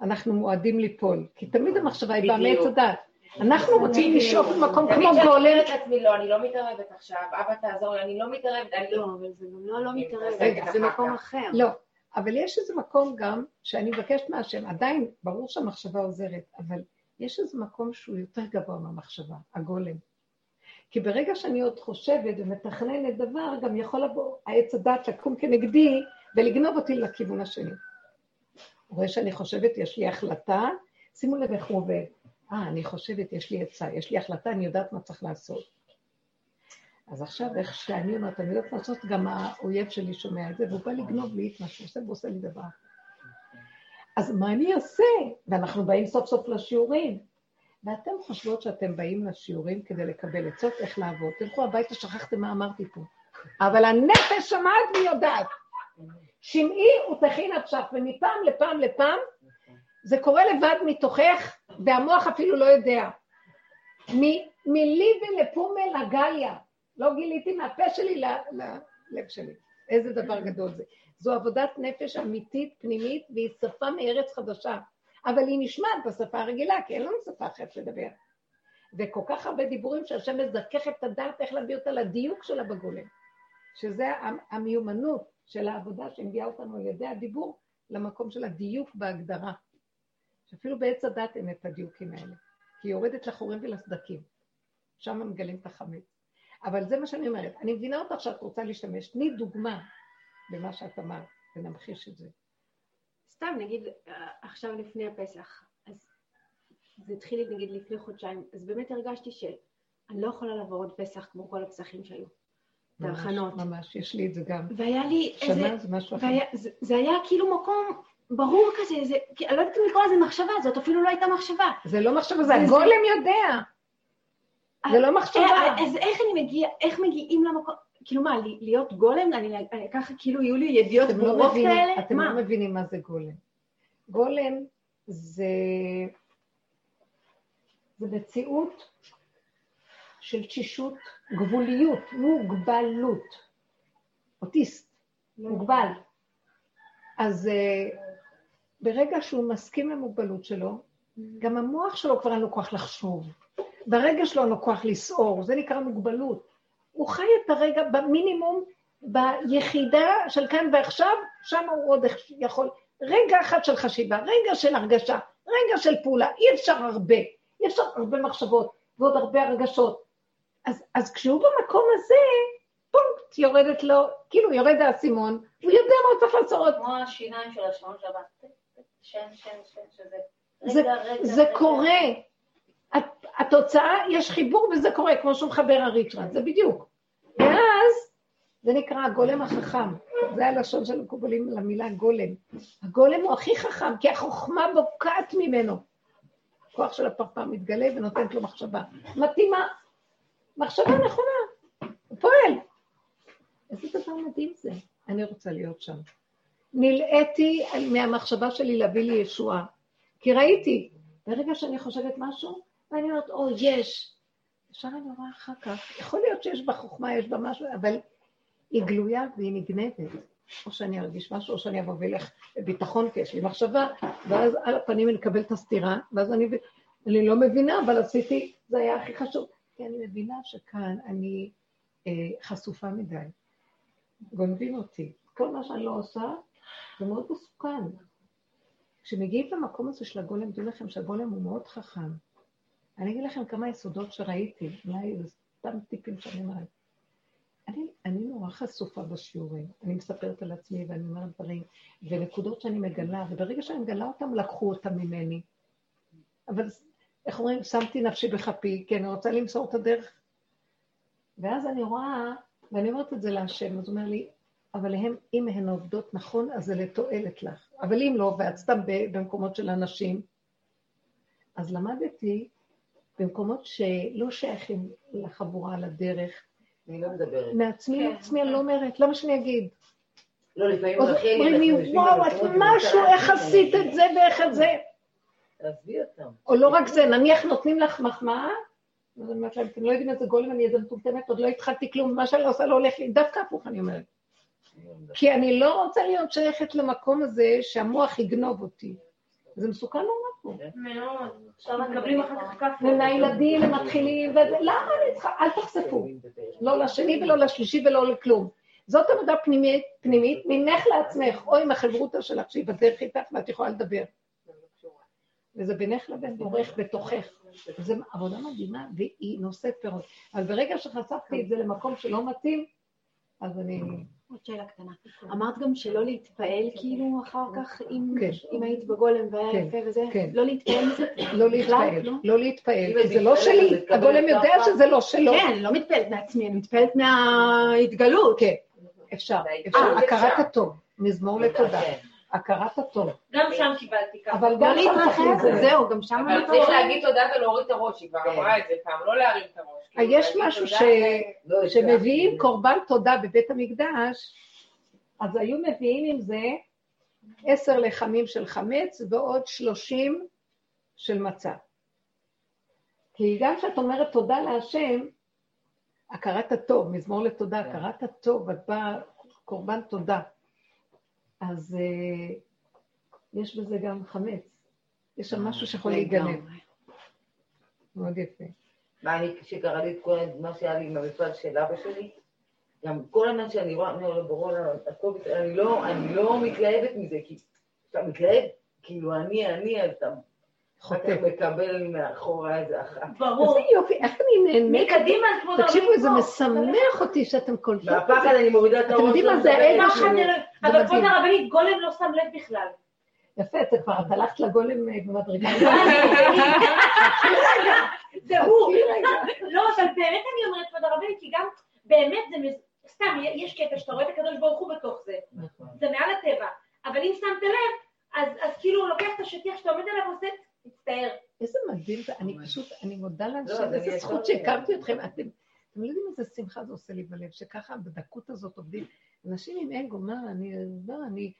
אנחנו מועדים ליפול. כי תמיד המחשבה היא באה מעץ הדעת. אנחנו רוצים לשאוף למקום כמו גולם. תמיד כשאני אומרת לעצמי, לא, אני לא מתערבת עכשיו, אבא תעזור לי, אני לא מתערבת, אני לא... אבל זה גם לא לא מתערבת, זה מקום אחר. לא, אבל יש איזה מקום גם, שאני מבקשת מהשם, עדיין, ברור שהמחשבה עוזרת, אבל יש איזה מקום שהוא יותר גבוה מהמחשבה, הגולם. כי ברגע שאני עוד חושבת ומתכננת דבר, גם יכול לבוא העץ הדת לקום כנגדי ולגנוב אותי לכיוון השני. הוא רואה שאני חושבת, יש לי החלטה, שימו לב איך הוא עובד. אה, אני חושבת, יש לי עצה, יש לי החלטה, אני יודעת מה צריך לעשות. אז עכשיו, איך שאני אומרת, אני יודעת לעשות, גם האויב שלי שומע את זה, והוא בא לגנוב לי את מה שהוא עושה, והוא עושה לי דבר. אז מה אני אעשה? ואנחנו באים סוף סוף לשיעורים. ואתם חושבות שאתם באים לשיעורים כדי לקבל עצות איך לעבוד. תלכו הביתה, שכחתם מה אמרתי פה. אבל הנפש שמעת ויודעת. שמעי ותכי נפשך, ומפעם לפעם לפעם, זה קורה לבד מתוכך, והמוח אפילו לא יודע. מליבי לפומל לגליה. לא גיליתי מהפה שלי ללב שלי. איזה דבר גדול זה. זו עבודת נפש אמיתית, פנימית, והיא שפה מארץ חדשה. אבל היא נשמעת בשפה הרגילה, כי אין לנו שפה אחרת לדבר. וכל כך הרבה דיבורים שהשם מזכך את הדעת איך להביא אותה לדיוק שלה בגולם. שזה המיומנות של העבודה שמביאה אותנו על ידי הדיבור למקום של הדיוק בהגדרה. שאפילו בעץ הדת אין את הדיוקים האלה, כי היא יורדת לחורים ולסדקים. שם מגלים את החמץ. אבל זה מה שאני אומרת. אני מבינה אותך שאת רוצה להשתמש. תני דוגמה במה שאת אמרת, ונמחיש את זה. סתם, נגיד, אה, עכשיו לפני הפסח, אז זה התחיל נגיד לפני חודשיים, אז באמת הרגשתי שאני לא יכולה לעבור עוד פסח כמו כל הפסחים שהיו. את ההכנות. ממש, יש לי את זה גם. והיה לי איזה... שנה זה משהו אחר. זה, זה היה כאילו מקום ברור כזה, זה, אני לא יודעת אם לקרוא לזה מחשבה, זאת אפילו לא הייתה מחשבה. זה לא מחשבה, זה הגולם יודע. זה לא מחשבה. אה, אז איך אני מגיע, איך מגיעים למקום, כאילו מה, להיות גולם? אני ככה כאילו יהיו לי ידיעות לא ברורות כאלה? אתם לא מבינים מה זה גולם. גולם זה, זה מציאות של תשישות, גבוליות, מוגבלות. אוטיסט, מוגבל. אז uh, ברגע שהוא מסכים למוגבלות שלו, גם המוח שלו כבר אין לו כוח לחשוב. ברגע שלו אין לו כוח לסעור, זה נקרא מוגבלות. הוא חי את הרגע במינימום, ביחידה של כאן ועכשיו, שם הוא עוד יכול. רגע אחד של חשיבה, רגע של הרגשה, רגע של פעולה, אי אפשר הרבה, אי אפשר הרבה מחשבות ועוד הרבה הרגשות. אז, אז כשהוא במקום הזה, פונקט יורדת לו, כאילו יורד האסימון, הוא יודע מה הוא צריך לעשות. כמו השיניים של השעון שבת. שם, שם, שם, שזה... רגע, זה, רגע, זה רגע. קורה. התוצאה, יש חיבור וזה קורה, כמו שהוא מחבר הריצ'רד, זה בדיוק. ואז, זה נקרא הגולם החכם, זה הלשון של מקובלים למילה גולם. הגולם הוא הכי חכם, כי החוכמה בוקעת ממנו. הכוח של הפרפר מתגלה ונותנת לו מחשבה. מתאימה. מחשבה נכונה, הוא פועל. איזה דבר מדהים זה. אני רוצה להיות שם. נלאיתי מהמחשבה שלי להביא לי ישועה. כי ראיתי, ברגע שאני חושבת משהו, ואני אומרת, או, יש. אפשר אני רואה אחר כך. יכול להיות שיש בה חוכמה, יש בה משהו, אבל היא גלויה והיא נגנבת. או שאני ארגיש משהו, או שאני אבוא ואלך בביטחון, כי יש לי מחשבה, ואז על הפנים אני אקבל את הסתירה, ואז אני, אני לא מבינה, אבל עשיתי, זה היה הכי חשוב. כי אני מבינה שכאן אני אה, חשופה מדי. גונבים אותי. כל מה שאני לא עושה, זה מאוד מסוכן. כשמגיעים למקום הזה של הגולם, תדעו לכם שהגולם הוא מאוד חכם. אני אגיד לכם כמה יסודות שראיתי, אולי זה סתם טיפים שאני אומרת. אני, אני נורא חשופה בשיעורים, אני מספרת על עצמי ואני אומרת דברים, ונקודות שאני מגלה, וברגע שאני מגלה אותם, לקחו אותם ממני. אבל איך אומרים, שמתי נפשי בכפי, כי אני רוצה למסור את הדרך. ואז אני רואה, ואני אומרת את זה להשם, אז הוא אומר לי, אבל הם, אם הן עובדות נכון, אז זה לתועלת לך. אבל אם לא, ואת סתם במקומות של אנשים, אז למדתי במקומות שלא שייכים לחבורה, לדרך. אני לא מדברת. מעצמי כן, לעצמי אני לא אומרת, למה שאני אגיד? לא, לפעמים אחרי אומרים לי, וואו, את משהו, איך עשית את זה ואיך את זה? תעזבי אותם. או לא רק זה, נניח נותנים לך מחמאה, אז אני אומרת להם, אתם לא יודעים איזה גולם אני איזה מטומטמת, עוד לא התחלתי כלום, מה שאני לא עושה לא הולך לי, דווקא הפוך אני אומרת. כי אני לא רוצה להיות שייכת למקום הזה שהמוח יגנוב אותי. זה מסוכן נורא פה. מאוד. עכשיו מקבלים אחר כך כף. ומהילדים הם מתחילים, וזה, למה אני צריכה? אל תחשפו. לא לשני ולא לשלישי ולא לכלום. זאת עבודה פנימית, פנימית, מינך לעצמך, או עם החברותא שלך שהיא בדרך איתך ואת יכולה לדבר. וזה בינך לבין בורך בתוכך. זו עבודה מדהימה, והיא נושאת פירות. אבל ברגע שחשפתי את זה למקום שלא מתאים, אז אני... עוד שאלה קטנה. אמרת גם שלא להתפעל כאילו אחר כך, אם כן. היית בגולם והיה כן, יפה וזה, כן. לא להתפעל מזה? *clears throat* לא להתפעל, לא? להתפעל, כי זה לא שלי, הגולם יודע שזה לא שלו. כן, לא מתפעלת מעצמי, אני מתפעלת מההתגלות. כן, אפשר, אפשר, הכרת הטוב, מזמור לתודה. הכרת הטוב. גם שם קיבלתי ככה. אבל גם שם צריך לזה. זהו, גם שם... אבל צריך להגיד תודה ולהוריד את הראש, היא כבר אמרה את זה פעם, לא להרים את הראש. כאילו, יש משהו לא שמביאים קורבן תודה בבית המקדש, אז היו מביאים עם זה עשר לחמים של חמץ ועוד שלושים של מצה. כי גם כשאת אומרת תודה להשם, הכרת הטוב, מזמור לתודה, כן. הכרת הטוב, את באה קורבן תודה. אז uh, יש בזה גם חמץ. יש שם משהו שיכול להיגנב. מאוד יפה. מה אני, כשקראתי את כל מה שהיה לי עם המפעל של אבא שלי, גם כל הזמן שאני רואה, אני אומר ברור, אני לא, אני לא מתלהבת מזה, כי אתה מתלהב, כאילו אני, אני, אז אתה חוטף. מקבל מאחורה איזה אחת. ברור. איזה יופי, איך אני נהנית. מקדימה, כבוד הרב. תקשיבו, זה משמח אותי שאתם קולטות את זה. והפחד אני מורידה את הראש. אתם יודעים מה זה האגו שלי. אבל כבוד הרבנית, גולם לא שם לב בכלל. יפה, אתה כבר, את הלכת לגולם אה, במדרגה. זה הוא. לא, אבל באמת אני אומרת, כבוד הרבנית, כי גם באמת זה, סתם, יש קטע שאתה רואה את הקדוש ברוך הוא בתוך זה. נכון. זה מעל הטבע. אבל אם שמת לב, אז כאילו הוא לוקח את השטיח שאתה עומד עליו ועושה, מצטער. איזה מדהים זה, אני פשוט, אני מודה לאנשים, לא, איזה זכות שהכרתי אתכם. אתם לא יודעים איזה שמחה זה עושה לי בלב, שככה בדקות הזאת עובדים. אנשים עם אגו, מה, אני, לא, אני...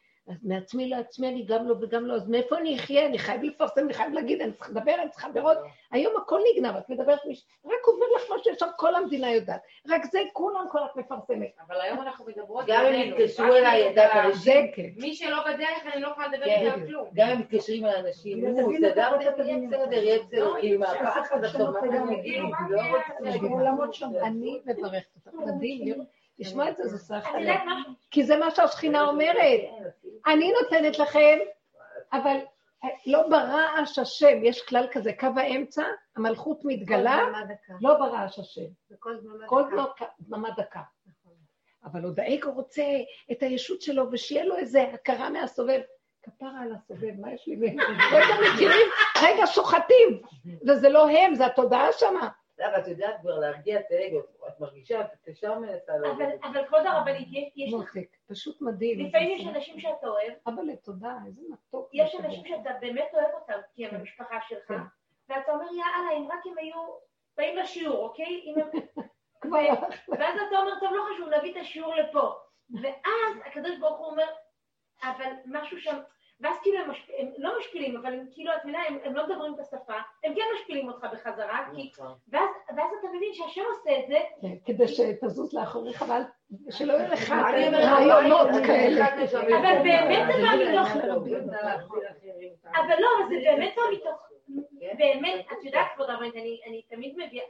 מעצמי לעצמי אני גם לא וגם לא, אז מאיפה אני אחיה? אני חייב לפרסם, אני חייב להגיד, אני צריך לדבר, אני צריכה לראות. היום הכל נגנב, את מדברת, רק עובר לך מה שאפשר, כל המדינה יודעת. רק זה, כולם כל את מפרסמת. אבל היום אנחנו מדברות גם אם יתקשרו אליי, ידעת אנשים. כן. מי שלא בדרך, אני לא יכולה לדבר איתם כן, כלום. גם אם מתקשרים על אנשים, נו, סדרתם, יהיה בסדר, יהיה בסדר, עם הפחד עכשיו, אני מברכת אותך, מדהים לראות. לשמוע את זה זה סך הלב. כי זה מה שהשכינה אומרת. אני נותנת לכם, אבל לא ברעש השם, יש כלל כזה, קו האמצע, המלכות מתגלה, לא ברעש השם. כל דממה דקה. נכון. אבל עוד האגו רוצה את הישות שלו, ושיהיה לו איזה הכרה מהסובב. כפרה על הסובב, מה יש לי? *laughs* רגע מכירים, רגע שוחטים, וזה לא הם, זה התודעה שמה. אבל את יודעת כבר להרגיע את האגו, את מרגישה, את ישר מנסה להגיד. אבל כבוד הרבנית, יש... מותק, פשוט מדהים. לפעמים יש אנשים שאתה אוהב. אבל תודה, איזה מתוק. יש אנשים שאתה באמת אוהב אותם, כי הם כן. המשפחה שלך, כן. ואתה אומר, יאללה, אם רק הם היו באים לשיעור, אוקיי? *laughs* ואז אתה אומר, טוב, לא חשוב, נביא את השיעור לפה. ואז הקדוש ברוך הוא אומר, אבל משהו שם, ואז כאילו הם, משפ... הם לא משפילים, אבל הם כאילו, את מבינה, הם, הם לא מדברים את השפה, הם כן משפילים אותך בחזרה, כי... נכון. ואז, ואז אתה מבין שהשם עושה את זה. כן, כדי שתזוז לאחוריך, אבל שלא יהיו לך רעיונות כאלה. אבל באמת זה בא מתוך... אבל לא, אבל זה באמת בא מתוך... באמת, את יודעת, כבוד הרבנית, אני תמיד מביאה...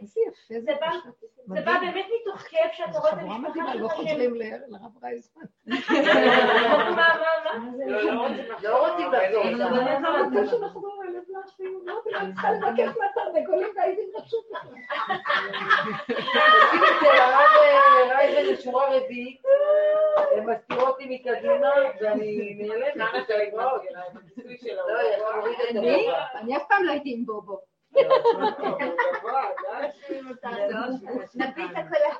זה בא באמת מתוך כיף שאתה רואה את המשפחה שלך. מדהימה, לא חוזרים לרב רייזמן. מה, מה, מה? לא רוצים לחזור. זה שנחזור אל אבלשים, אמרתי לה, אני צריכה לבקש מהתרנגולים והייתי רשות. תקשיבי, אצל הרב רייזן לשורה רביעית, הן מסתירות לי מקדימה, ואני נעלמת. אני אף פעם לא הייתי עם בובו. נביא את הקולה.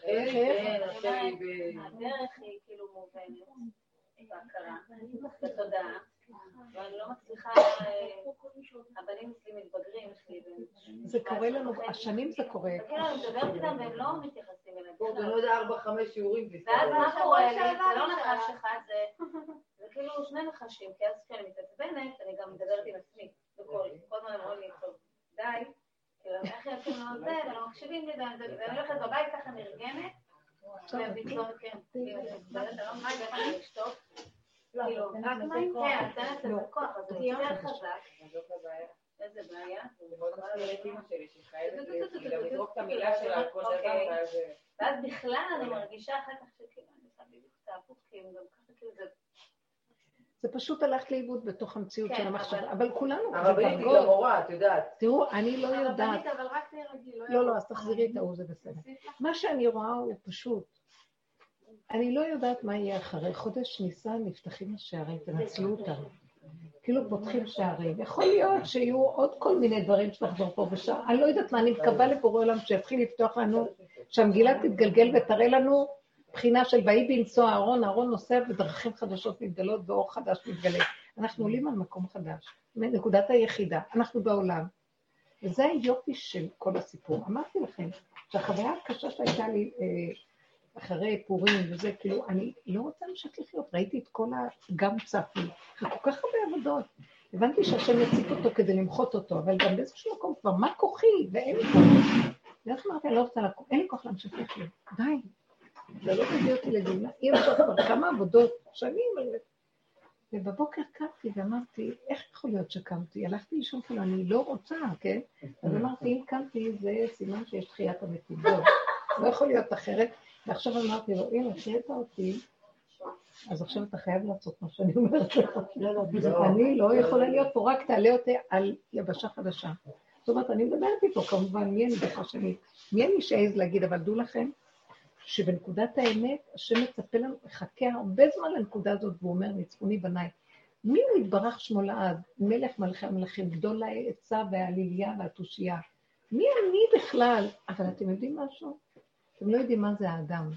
כן, אני. אני כן. כן. אני מאוד מתגעגעת. הדרך היא כאילו מובנת, בהכרה, בתודעה, ואני לא מצליחה, הבנים אצלי מתבגרים, זה קורה לנו, השנים זה קורה. כאילו, אני מדברת איתם והם לא מתייחסים אליהם. פה זה עוד ארבע, חמש שיעורים. ואז מה קורה לי, זה לא נחש אחד, זה כאילו שני נחשים, כי אז כשאני מתעצבנת, אני גם מדברת עם עצמי, בקול, כל הזמן אומרים לי, טוב, די, איך יוצאים לו זה, ולא מקשיבים לי, ואני הולכת בבית ככה נרגנת, ופתאום, כן, כאילו, אני מדברת, אני לא מבינה, אני אשתוק. כאילו, רק מים? כן, את נותנת לזה כוח, אז זה יותר חזק. איזה בעיה? ואז בכלל אני מרגישה אחר כך שכאילו אני עושה בדיוק את ההפוך, כי הם גם ככה כאילו זה... זה פשוט הלך לאיבוד בתוך המציאות של המחשבה, אבל כולנו הרבנית היא גם מורה, את יודעת. תראו, אני לא יודעת... הרבנית, אבל רק תהרגי, לא, לא, אז תחזירי את ההוא, זה בסדר. מה שאני רואה הוא פשוט, אני לא יודעת מה יהיה אחרי חודש ניסן, נפתחים השערים, תנצלו אותם. כאילו פותחים שערים. יכול להיות שיהיו עוד כל מיני דברים שתחזור פה ושם. אני לא יודעת מה, אני מקווה לבורא עולם שיתחיל לפתוח לנו, שהמגילה תתגלגל ותראה לנו בחינה של ויהי בנשוא אהרון, אהרון נוסע ודרכים חדשות מתגלות ואור חדש מתגלה. אנחנו עולים על מקום חדש, מנקודת היחידה, אנחנו בעולם. וזה היופי של כל הסיפור. אמרתי לכם שהחוויה הקשה שהייתה לי אה, אחרי פורים וזה, כאילו, אני לא רוצה להמשיך לחיות. ראיתי את כל הגם צפי, וכל כך הרבה עבודות. הבנתי שהשם יציק אותו כדי למחות אותו, אבל גם באיזשהו מקום כבר, מה כוחי? ואין לי כוח. ואז אמרתי, אני לא רוצה לקום, אין לי כוח להמשיך לחיות. די. זה לא מביא אותי לגאולה. אי אפשר כבר כמה עבודות, שנים. ובבוקר קמתי ואמרתי, איך יכול להיות שקמתי? הלכתי לישון כאילו, אני לא רוצה, כן? אז אמרתי, אם קמתי, זה סימן שיש תחיית המתים. לא יכול להיות אחרת. ועכשיו אמרתי לו, הנה, חיית אותי, אז עכשיו אתה חייב לעשות מה שאני אומרת לך. לא, לא, אני לא יכולה להיות פה, רק תעלה אותי על יבשה חדשה. זאת אומרת, אני מדברת איתו, כמובן, מי אני בכלל שאני... מי אני שאעז להגיד, אבל דעו לכם שבנקודת האמת, השם מצפה לנו, מחכה הרבה זמן לנקודה הזאת, והוא אומר, ניצחוני בניי. מי הוא יתברך שמו לעד? מלך מלכי המלכים, גדול העצה והעליליה והתושייה. מי אני בכלל? אבל אתם יודעים משהו? אתם לא יודעים מה זה האדם.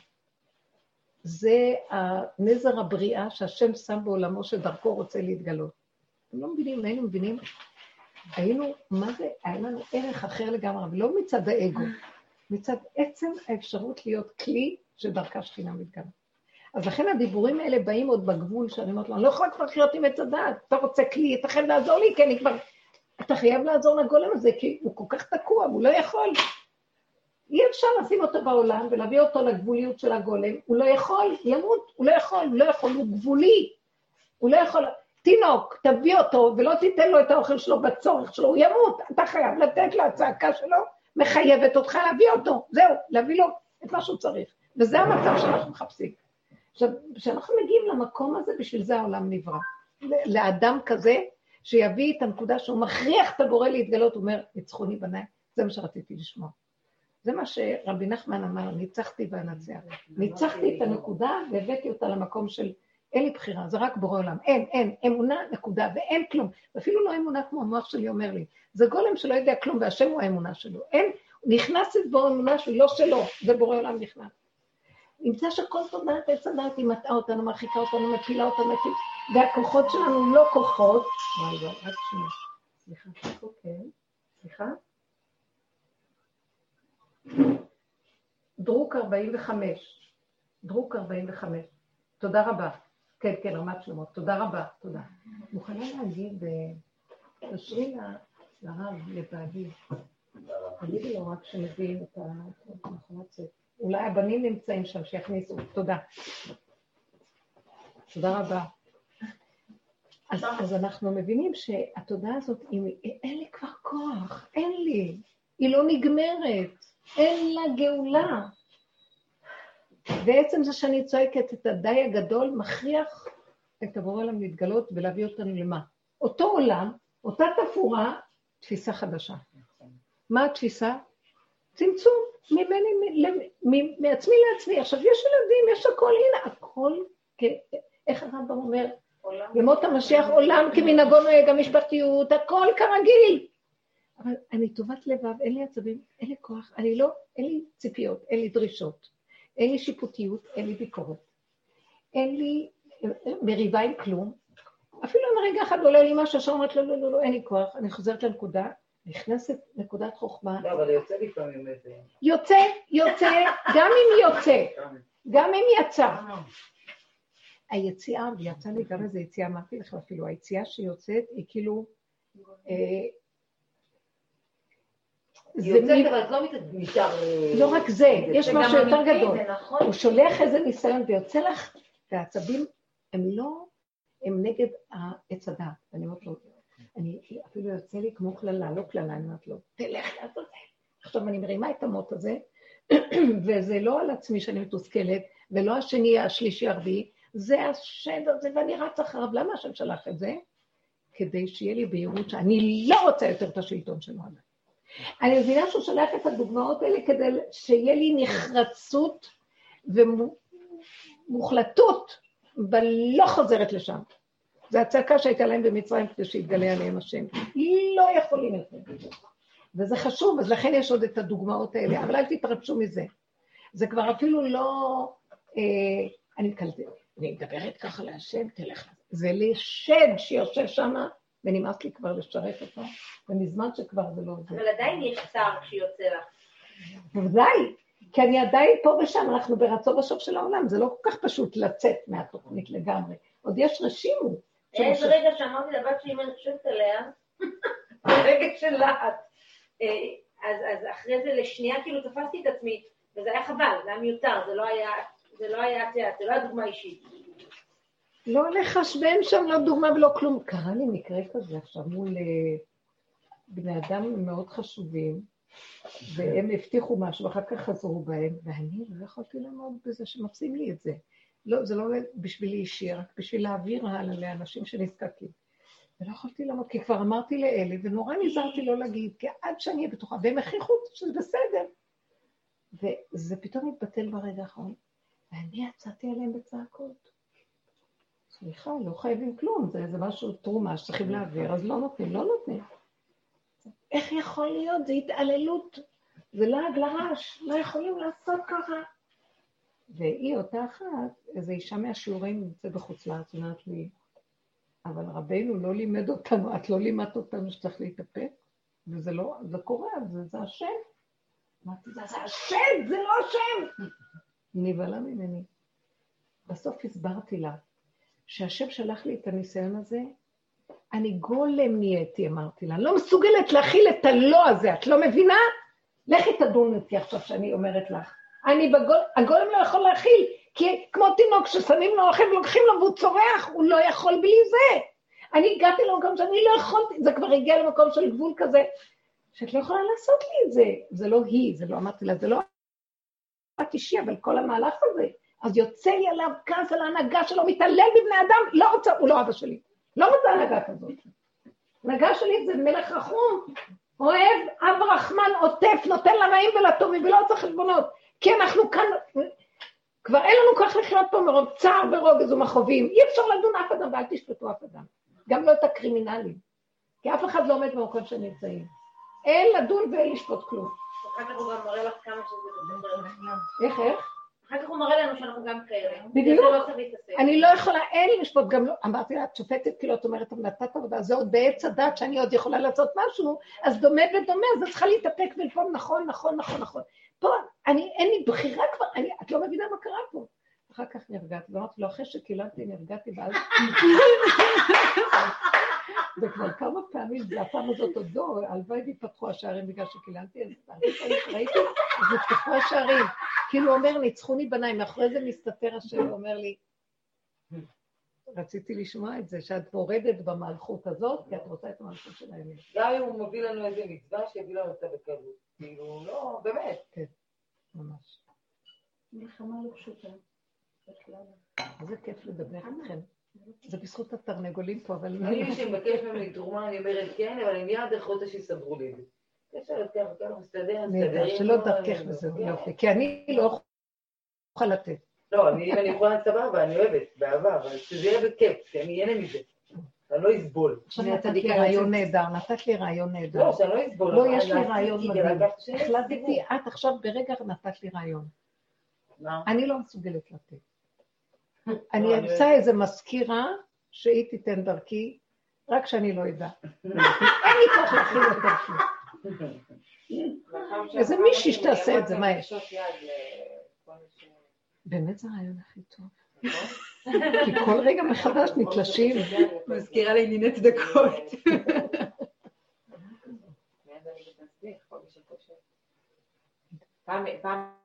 זה הנזר הבריאה שהשם שם בעולמו שדרכו רוצה להתגלות. אתם לא מבינים, היינו מבינים, היינו, מה זה, היה לנו ערך אחר לגמרי, ולא מצד האגו, מצד עצם האפשרות להיות כלי שדרכה שכינה מתגלה. אז לכן הדיבורים האלה באים עוד בגבול שאני אומרת לו, אני לא יכולה כבר לחיות עם עץ הדעת, אתה רוצה כלי, אתה חייב לעזור לי, כי אני כבר... אתה חייב לעזור לגולם הזה, כי הוא כל כך תקוע, הוא לא יכול. אי אפשר לשים אותו בעולם ולהביא אותו לגבוליות של הגולם, הוא לא יכול, ימות, הוא לא יכול, הוא לא יכול, הוא גבולי, הוא לא יכול, תינוק, תביא אותו ולא תיתן לו את האוכל שלו בצורך שלו, הוא ימות, אתה חייב לתת לו, הצעקה שלו מחייבת אותך להביא אותו, זהו, להביא לו את מה שהוא צריך, וזה המצב שאנחנו מחפשים. עכשיו, כשאנחנו מגיעים למקום הזה, בשביל זה העולם נברא. לאדם כזה, שיביא את הנקודה שהוא מכריח את הבורא להתגלות, הוא אומר, ניצחוני בניי, זה מה שרציתי לשמוע. זה מה שרבי נחמן אמר, ניצחתי ואנצח. ניצחתי את הנקודה והבאתי אותה למקום של אין לי בחירה, זה רק בורא עולם. אין, אין, אמונה, נקודה, ואין כלום. ואפילו לא אמונה כמו המוח שלי אומר לי. זה גולם שלא יודע כלום, והשם הוא האמונה שלו. אין, נכנס בו אמונה שהיא לא שלו, ובורא עולם נכנס. נמצא שכל תודעת עץ הדעת היא מטעה אותנו, מרחיקה אותנו, מפילה אותנו, מפילה, והכוחות שלנו לא כוחות. וואי וואי, רק שנייה. סליחה, כן. סליחה? דרוק 45. דרוק 45. תודה רבה. כן, כן, רמת שלמה. תודה רבה, תודה. מוכנה להגיד, אה, תשרי לרב, לבעלי, תגידי לו רק שמבין את ספר. אולי הבנים נמצאים שם, שיכניסו. תודה. תודה רבה. אז, אז אנחנו מבינים שהתודעה הזאת, אם, אין לי כבר כוח, אין לי, היא לא נגמרת, אין לה גאולה. ועצם זה שאני צועקת את הדי הגדול, מכריח את הבורא עולם להתגלות ולהביא אותנו למה? אותו עולם, אותה תפאורה, תפיסה חדשה. מה התפיסה? צמצום, ממני, מעצמי לעצמי. עכשיו, יש ילדים, יש הכל, הנה, הכל, איך הרמב"ם אומר? ימות המשיח עולם כמנהגו נוהג, המשפחתיות, הכל כרגיל. אבל אני טובת לבב, אין לי עצבים, אין לי כוח, אני לא, אין לי ציפיות, אין לי דרישות, אין לי שיפוטיות, אין לי ביקורת, אין לי מריבה עם כלום. אפילו אם רגע אחד עולה לי משהו, עכשיו אומרת, לא, לא, לא, לא, אין לי כוח, אני חוזרת לנקודה, נכנסת נקודת חוכמה. לא, אבל יוצא לפעמים איזה... יוצא, יוצא, גם אם יוצא, גם אם יצא. היציאה, ויצא לי גם איזה יציאה, אמרתי לך אפילו, היציאה שיוצאת היא כאילו... היא יוצאת, אבל את לא נשאר... אה, לא רק זה, יש משהו יותר גדול. נכון. הוא שולח איזה ניסיון ויוצא לך, והעצבים הם לא, הם נגד העץ הדעת. אני אומרת לו, אני אפילו יוצא לי כמו קללה, לא קללה, אני אומרת לו, תלך לעשות זה. עכשיו אני מרימה את המוט הזה, *clears throat* וזה לא על עצמי שאני מתוסכלת, ולא השני, השלישי, הרביעי, זה השד הזה, ואני רץ אחריו. למה השם שלח את זה? כדי שיהיה לי בהירות שאני לא רוצה יותר את השלטון שלו עליי. אני מבינה שהוא שולח את הדוגמאות האלה כדי שיהיה לי נחרצות ומוחלטות, ולא חוזרת לשם. זו הצעקה שהייתה להם במצרים כדי שיתגלה עליהם השם. לא יכולים יותר. וזה חשוב, אז לכן יש עוד את הדוגמאות האלה, אבל אל תתרגשו מזה. זה כבר אפילו לא... אה, אני מקלטת. אני מדברת ככה להשם, תלך. זה לשד שיושב שם, ונמאס לי כבר לשרת אותו, ומזמן שכבר זה לא זה. אבל עדיין יש צער כשיוצא לך. בוודאי, כי אני עדיין פה ושם, אנחנו ברצון בסוף של העולם, זה לא כל כך פשוט לצאת מהתוכנית לגמרי. עוד יש רשימו. איזה רגע שאמרתי לבת שלי, אם אני חושבת עליה, *laughs* ברגע של להט. אז אחרי זה לשנייה כאילו תפסתי את עצמי, וזה היה חבל, זה היה מיותר, זה לא היה זה לא היה, את יודעת, זה לא היה דוגמה אישית. לא לחשבן שם, לא דוגמה ולא כלום. קרה לי מקרה כזה עכשיו מול אה, בני אדם מאוד חשובים, והם הבטיחו משהו, ואחר כך חזרו בהם, ואני לא יכולתי לעמוד בזה שמפסיעים לי את זה. לא, זה לא בשבילי אישי, רק בשביל להעביר הלאה לאנשים שנזקקים. ולא יכולתי לעמוד, כי כבר אמרתי לאלה, ונורא נזהרתי לא להגיד, כי עד שאני אהיה בטוחה, והם הכריחו שזה בסדר. וזה פתאום התבטל ברגע האחרון. ואני יצאתי עליהם בצעקות. סליחה, לא חייבים כלום, זה איזה משהו, תרומה שצריכים להעביר, אז לא נותנים, לא נותנים. איך יכול להיות? זה התעללות, זה לעג לרש, לא יכולים לעשות ככה. והיא אותה אחת, איזו אישה מהשיעורים נמצאת בחוץ לארץ, אומרת לי, אבל רבנו לא לימד אותנו, את לא לימדת אותנו שצריך להתאפק, וזה לא, זה קורה, זה, זה השם. אמרתי, זה השם, זה לא השם. *laughs* נבהלה ממני. בסוף הסברתי לה שהשם שלח לי את הניסיון הזה, אני גולם נהייתי, אמרתי לה. לא מסוגלת להכיל את הלא הזה, את לא מבינה? לכי תדון אותי עכשיו שאני אומרת לך. אני בגול, הגולם לא יכול להכיל, כי כמו תינוק ששמים לו אוכל ולוקחים לו והוא צורח, הוא לא יכול בלי זה. אני הגעתי למקום שאני לא יכולתי, זה כבר הגיע למקום של גבול כזה, שאת לא יכולה לעשות לי את זה. זה לא היא, זה לא אמרתי לה, זה לא רק אישי, אבל כל המהלך הזה. אז יוצא לי עליו כעס על ההנהגה שלו, מתעלל בבני אדם, לא רוצה, הוא לא אבא שלי. לא רוצה הנהגה כזאת. הנהגה שלי זה מלך רחום, אוהב, אב רחמן, עוטף, נותן לרעים ולטובים, ולא רוצה חשבונות. כי אנחנו כאן... כבר אין לנו כוח לחיות פה מרוב צער ורוגז ומכאובים. אי אפשר לדון אף אדם ואל תשפטו אף אדם. גם לא את הקרימינלים. כי אף אחד לא עומד במקום שהם נמצאים. אין לדון ואין לשפוט כלום. אחר כך הוא גם מראה לך כמה שזה. איך, איך? אחר כך הוא מראה לנו שאנחנו גם כאלה. בדיוק. לא אני לא יכולה, אין לשפוט, גם לא, אמרתי לה, את שופטת כאילו, את אומרת, אבל נתת עבודה, זה עוד בעץ הדת שאני עוד יכולה לעשות משהו, אז דומה ודומה, אז את צריכה להתאפק ולפעול נכון, נכון, נכון, נכון. פה, אני, אין לי בחירה כבר, אני, את לא מבינה מה קרה פה. אחר כך נרגעתי, ואמרתי לו, אחרי שקיללתי, נרגעתי, ואז... *laughs* וכבר כמה פעמים, והפעם הזאת עוד לא, הלוואי ויפתחו השערים בגלל שקיללתי, אז ראיתי, אז נפתחו השערים. כאילו הוא אומר, ניצחוני בניי, מאחורי זה מסתתר השם ואומר לי, רציתי לשמוע את זה, שאת מורדת במלכות הזאת, כי את רוצה את המלכות של האמת. גם אם הוא מביא לנו איזה מצווה, שיביא לנו אותה בקלות. כאילו, לא, באמת. כן, ממש. מלחמה לא פשוטה. איזה כיף לדבר איתכם. זה בזכות התרנגולים פה, אבל... אני, מי שמבקש ממני תרומה, אני אומרת כן, אבל אני מיד יכול שיסדרו לי את זה. נהדר, שלא דרכך וזהו יופי, כי אני לא יכולה לתת. לא, אם אני יכולה סבבה, אני אוהבת, באהבה, אבל שזה יהיה בכיף, כי אני אהנה מזה. אני לא אסבול. עכשיו נתת לי רעיון נהדר, נתת לי רעיון נהדר. לא, שאני לא אסבול. לא, יש לי רעיון מדהים. החלטתי, את עכשיו ברגע נתת לי רעיון. אני לא מסוגלת לתת. אני לא, אמצא איזה מזכירה שהיא תיתן דרכי, רק שאני לא אדע. אין לי כוח להכין יותר כלום. איזה מישהי שתעשה את זה, מה יש? באמת זה הרעיון הכי טוב. כי כל רגע מחדש נתלשים. מזכירה לי ענייני צדקות. *laughs* פעם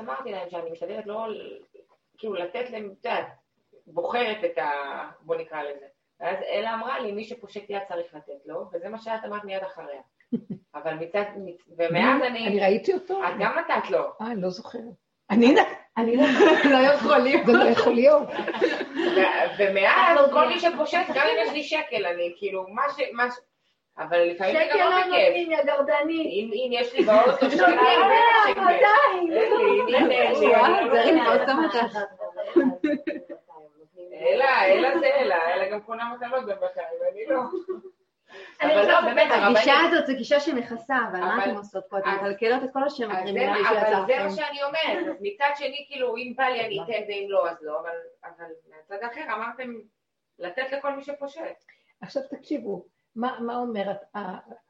אמרתי להם שאני משתדלת לא, כאילו לתת להם, את יודעת, בוחרת את ה... בוא נקרא לזה. ואז אלה אמרה לי, מי שפושט יד צריך לתת לו, וזה מה שאת אמרת מיד אחריה. *laughs* אבל מצד, ומאז אני... אני ראיתי אותו. את גם נתת לו. אה, אני לא זוכרת. אני אני *laughs* לא יכול להיות. זה לא יכול להיות. ומאז כל מי שפושט, גם אם יש לי שקל, אני כאילו, מה ש... אבל לפעמים זה גם לא בכיף. לא נותנים, יא גרדני. אם יש לי באוטו *laughs* שלה, שקל. ודאי. *laughs* אלה, אלה זה אלה, אלה גם קונה מתנות בבקרים, ואני לא. *laughs* אבל לא, באמת, הגישה הזאת זו גישה שמכסה, אבל מה אתם עושות פה? אתם מקלקלות את כל השם הקרימינלי שיצרתם. אבל זה מה שאני אומרת, אז מצד שני, כאילו, אם בא לי אני אתן ואם לא, אז לא, אבל מהצד האחר אמרתם לתת לכל מי שפושט. עכשיו תקשיבו, מה אומרת,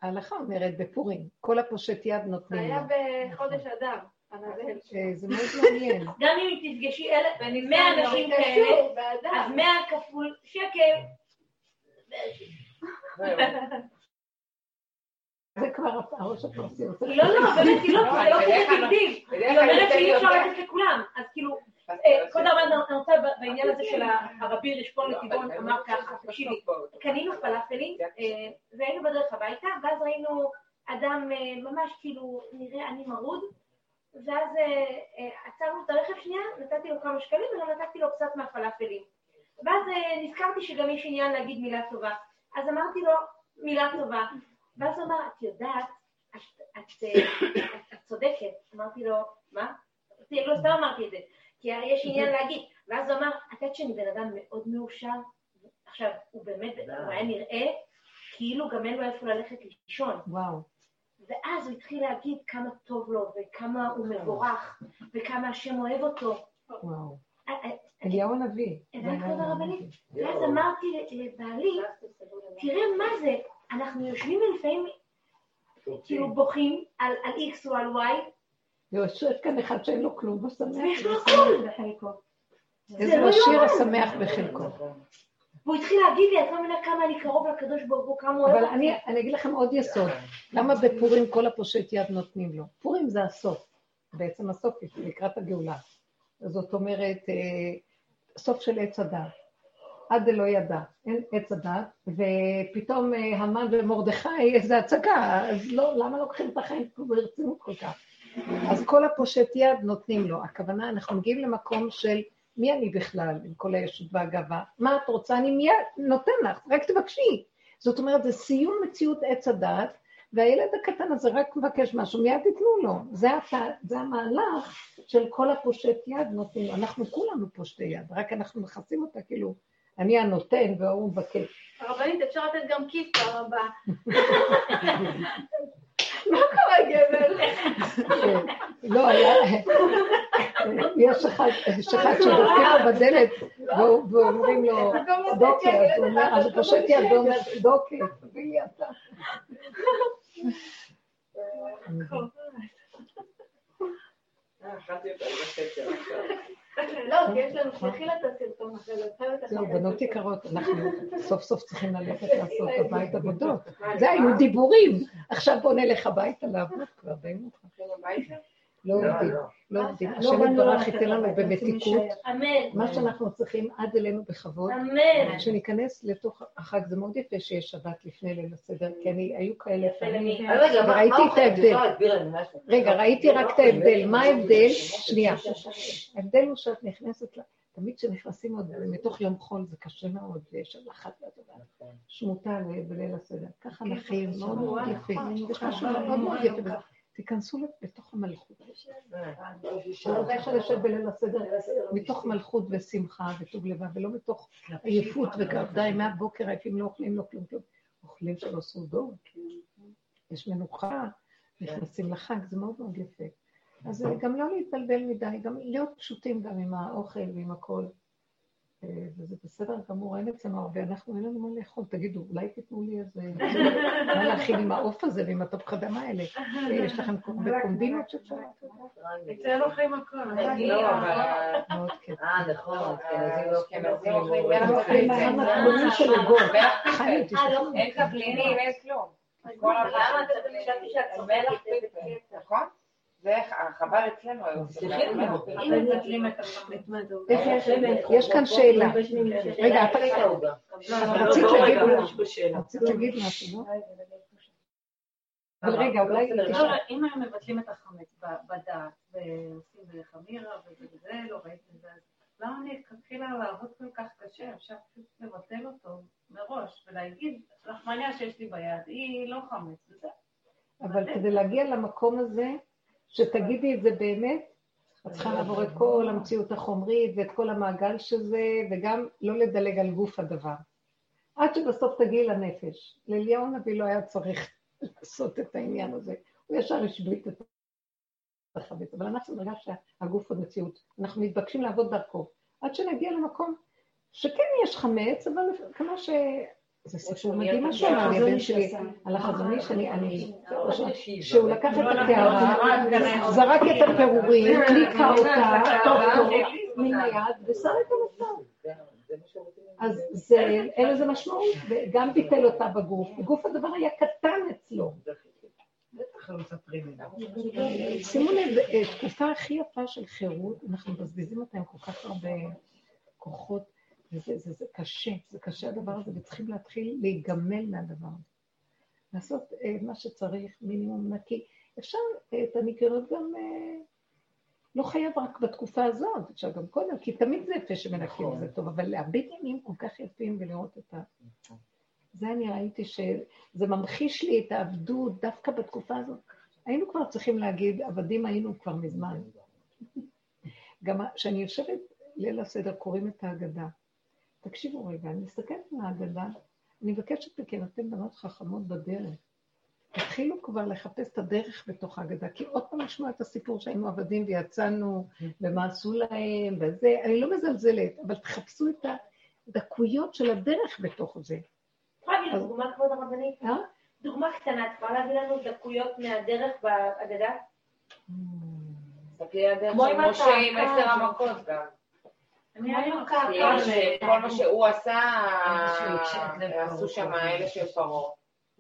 ההלכה אומרת בפורים, כל הפושט יד נותנים לו. זה היה בחודש אדם. זה מאוד מעניין. *laughs* גם אם תפגשי מאה אנשים כאלה, אז מאה כפול שקל. *laughs* זה כבר הראש הפרסי. לא, לא, באמת, היא לא, זה לא ביג היא אומרת שאי אפשר לתת לכולם. אז כאילו, כבוד הרב, אני רוצה בעניין הזה של הרבי רשפון לטבעון, אמר ככה, תקשיבי, קנינו פלאפלים, והיינו בדרך הביתה, ואז ראינו אדם ממש כאילו נראה אני מרוד, ואז עצרנו את הרכב שנייה, נתתי לו כמה שקלים וגם נתתי לו קצת מהפלאפלים. ואז נזכרתי שגם יש עניין להגיד מילה טובה. אז אמרתי לו מילה טובה, ואז הוא אמר, את יודעת, את צודקת. אמרתי לו, מה? לא סתם אמרתי את זה, כי יש עניין להגיד. ואז הוא אמר, את יודעת שאני בן אדם מאוד מאושר? עכשיו, הוא באמת, הוא היה נראה כאילו גם אין לו איפה ללכת לישון. וואו. ואז הוא התחיל להגיד כמה טוב לו, וכמה הוא מבורך, וכמה השם אוהב אותו. וואו. אליהו הנביא. הבנת כבוד הרבנית? ואז אמרתי לבעלי, תראה מה זה, אנחנו יושבים ולפעמים כאילו בוכים על X או על Y. ויושב כאן אחד שאין לו כלום. ויש לו הכל. איזה עשיר השמח בחלקו. והוא התחיל להגיד לי, את לא מבינה כמה אני קרוב לקדוש ברוך הוא, כמה הוא אוהב אותי. אבל אני אגיד לכם עוד יסוד. למה בפורים כל הפושט יד נותנים לו? פורים זה הסוף. בעצם הסוף לקראת הגאולה. זאת אומרת, אה, סוף של עץ הדת. עד דלא ידע, אין עץ הדת, ופתאום אה, המן ומרדכי, איזה הצגה, אז לא, למה לוקחים את החיים ברצינות כל כך? אז כל הפושט יד נותנים לו. הכוונה, אנחנו מגיעים למקום של מי אני בכלל, עם כל הישות והגאווה? מה את רוצה? אני מיד נותן לך, רק תבקשי. זאת אומרת, זה סיום מציאות עץ הדת, והילד הקטן הזה רק מבקש משהו, מיד ייתנו לו. זה, הת... זה המהלך של כל הפושט יד נותנים לו. אנחנו כולנו פושטי יד, רק אנחנו מכסים אותה כאילו, אני הנותן והוא מבקש. הרבנית, אפשר לתת גם כיף פעם הבאה. *laughs* מה קורה, גבר? לא, היה... יש אחד שדופקים לו בדלת ואומרים לו, דוקי, אז הוא אומר, אז הוא פושט יד ואומר, דוקי, תביא לי אתה. אה, אכלתי אותה עכשיו. לא, כי יש לנו, שלחי לה את הסרטון אחרי זה, חייבת לך. זהו, בנות יקרות, אנחנו סוף סוף צריכים ללכת *laughs* לעשות בבית עבודות. זה היו דיבורים, עכשיו בוא נלך הביתה לעבוד כבר, די מאוחר. הביתה? לא עובדים, לא. לא עובדים. לא השם יתברך ייתן לנו במתיקות. מה שאנחנו צריכים עד אלינו בכבוד. אמן. שניכנס לתוך החג, זה מאוד יפה שיש שבת לפני ליל הסדר, כי אני, היו כאלה פעמים. וראיתי מה את? ההבדל. רגע, ראיתי רק את ההבדל. מה ההבדל? שנייה. ההבדל הוא שאת נכנסת, ל- תמיד כשנכנסים עוד מתוך יום חול זה קשה מאוד, ויש לחץ ועבודה. שמוטה בליל הסדר. ככה נחים, מאוד מאוד יפה. יש משהו מאוד מאוד יפה. תיכנסו לתוך המלכות. רוצה לשבת בליל הסדר מתוך מלכות ושמחה וטוב לבב, ולא מתוך עייפות די מהבוקר עייפים, לא אוכלים, לא כלום כלום. אוכלים שלא סעודות, יש מנוחה, נכנסים לחג, זה מאוד מאוד יפה. אז גם לא להתבלבל מדי, גם להיות פשוטים גם עם האוכל ועם הכל. אה, וזה בסדר גמור, אין אצלנו הרבה, אנחנו אין לנו מה לאכול, תגידו, אולי תיתנו לי איזה... מה להכין עם העוף הזה ועם התפוחי אדמה האלה? אה, יש לכם קומבינות שאפשר? אצלנו אוכלים הכל. לא, אבל... מאוד כיף. אה, נכון, אשכנזים לא אוכלים אוכלים אוכלים. של. תשמעו. אין תבלינים, אין כלום. כל חשבתי שאת פלפל, נכון? זה החבל אצלנו יש? כאן שאלה. רגע, את. רצית לא, להגיד? רצית להגיד משהו, לא? אבל רגע, אולי לא. אם היו מבטלים את החמץ בדעת ועושים בחמירה וזה לא ראיתי את זה, אז למה אני אתחילה לעבוד כל כך קשה? אפשר פשוט לבטל אותו מראש ולהגיד, לחמניה שיש לי ביד, היא לא חמץ, וזה. אבל כדי להגיע למקום הזה, שתגידי את זה באמת, את צריכה לעבור את כל המציאות החומרית ואת כל המעגל שזה, וגם לא לדלג על גוף הדבר. עד שבסוף תגיעי לנפש. לאליהו הנביא לא היה צריך *laughs* לעשות את העניין הזה. הוא ישר השבית את החמץ. אבל אנחנו ברגע שהגוף הוא מציאות. אנחנו מתבקשים לעבוד דרכו. עד שנגיע למקום שכן יש חמץ, אבל כמו ש... זה סיפור מדהים מה שהוא אמר לי, הבן שלי, על החזון איש, אני, שהוא לקח את הקערה, זרק את הפירורים, ניקה אותה, טוב טוב, מן היד, ושם את המצב. אז זה, אין לזה משמעות, וגם ביטל אותה בגוף. בגוף הדבר היה קטן אצלו. לא. שימו לב, אה, תקופה הכי יפה של חירות, אנחנו מבזבזים אותה עם כל כך הרבה כוחות, וזה זה, זה קשה, זה קשה הדבר הזה, וצריכים להתחיל להיגמל מהדבר הזה. לעשות אה, מה שצריך, מינימום נקי. אפשר אה, את הניקיונות גם, אה, לא חייב רק בתקופה הזאת, אפשר גם קודם, כי תמיד זה יפה שמנקים נכון. זה טוב, אבל להביט עניינים כל כך יפים ולראות את ה... זה אני ראיתי שזה ממחיש לי את העבדות דווקא בתקופה הזאת. היינו כבר צריכים להגיד, עבדים היינו כבר מזמן. גם כשאני יושבת ליל הסדר, קוראים את ההגדה. תקשיבו רגע, אני מסתכלת על ההגדה, אני מבקשת מכם, אתן בנות חכמות בדרך. תתחילו כבר לחפש את הדרך בתוך ההגדה, כי עוד פעם לשמוע את הסיפור שהיינו עבדים ויצאנו, ומה עשו להם, וזה, אני לא מזלזלת, אבל תחפשו את הדקויות של הדרך בתוך זה. יכולה להביא לי דוגמה, כבוד הרבנית? אה? דוגמה קטנה, את יכולה להביא לנו דקויות מהדרך בהגדה? הדרך כמו עם משה עם הקעקע. עשר המכות גם. שכל מה שהוא עשה, עשו. שם אלה של פרעה.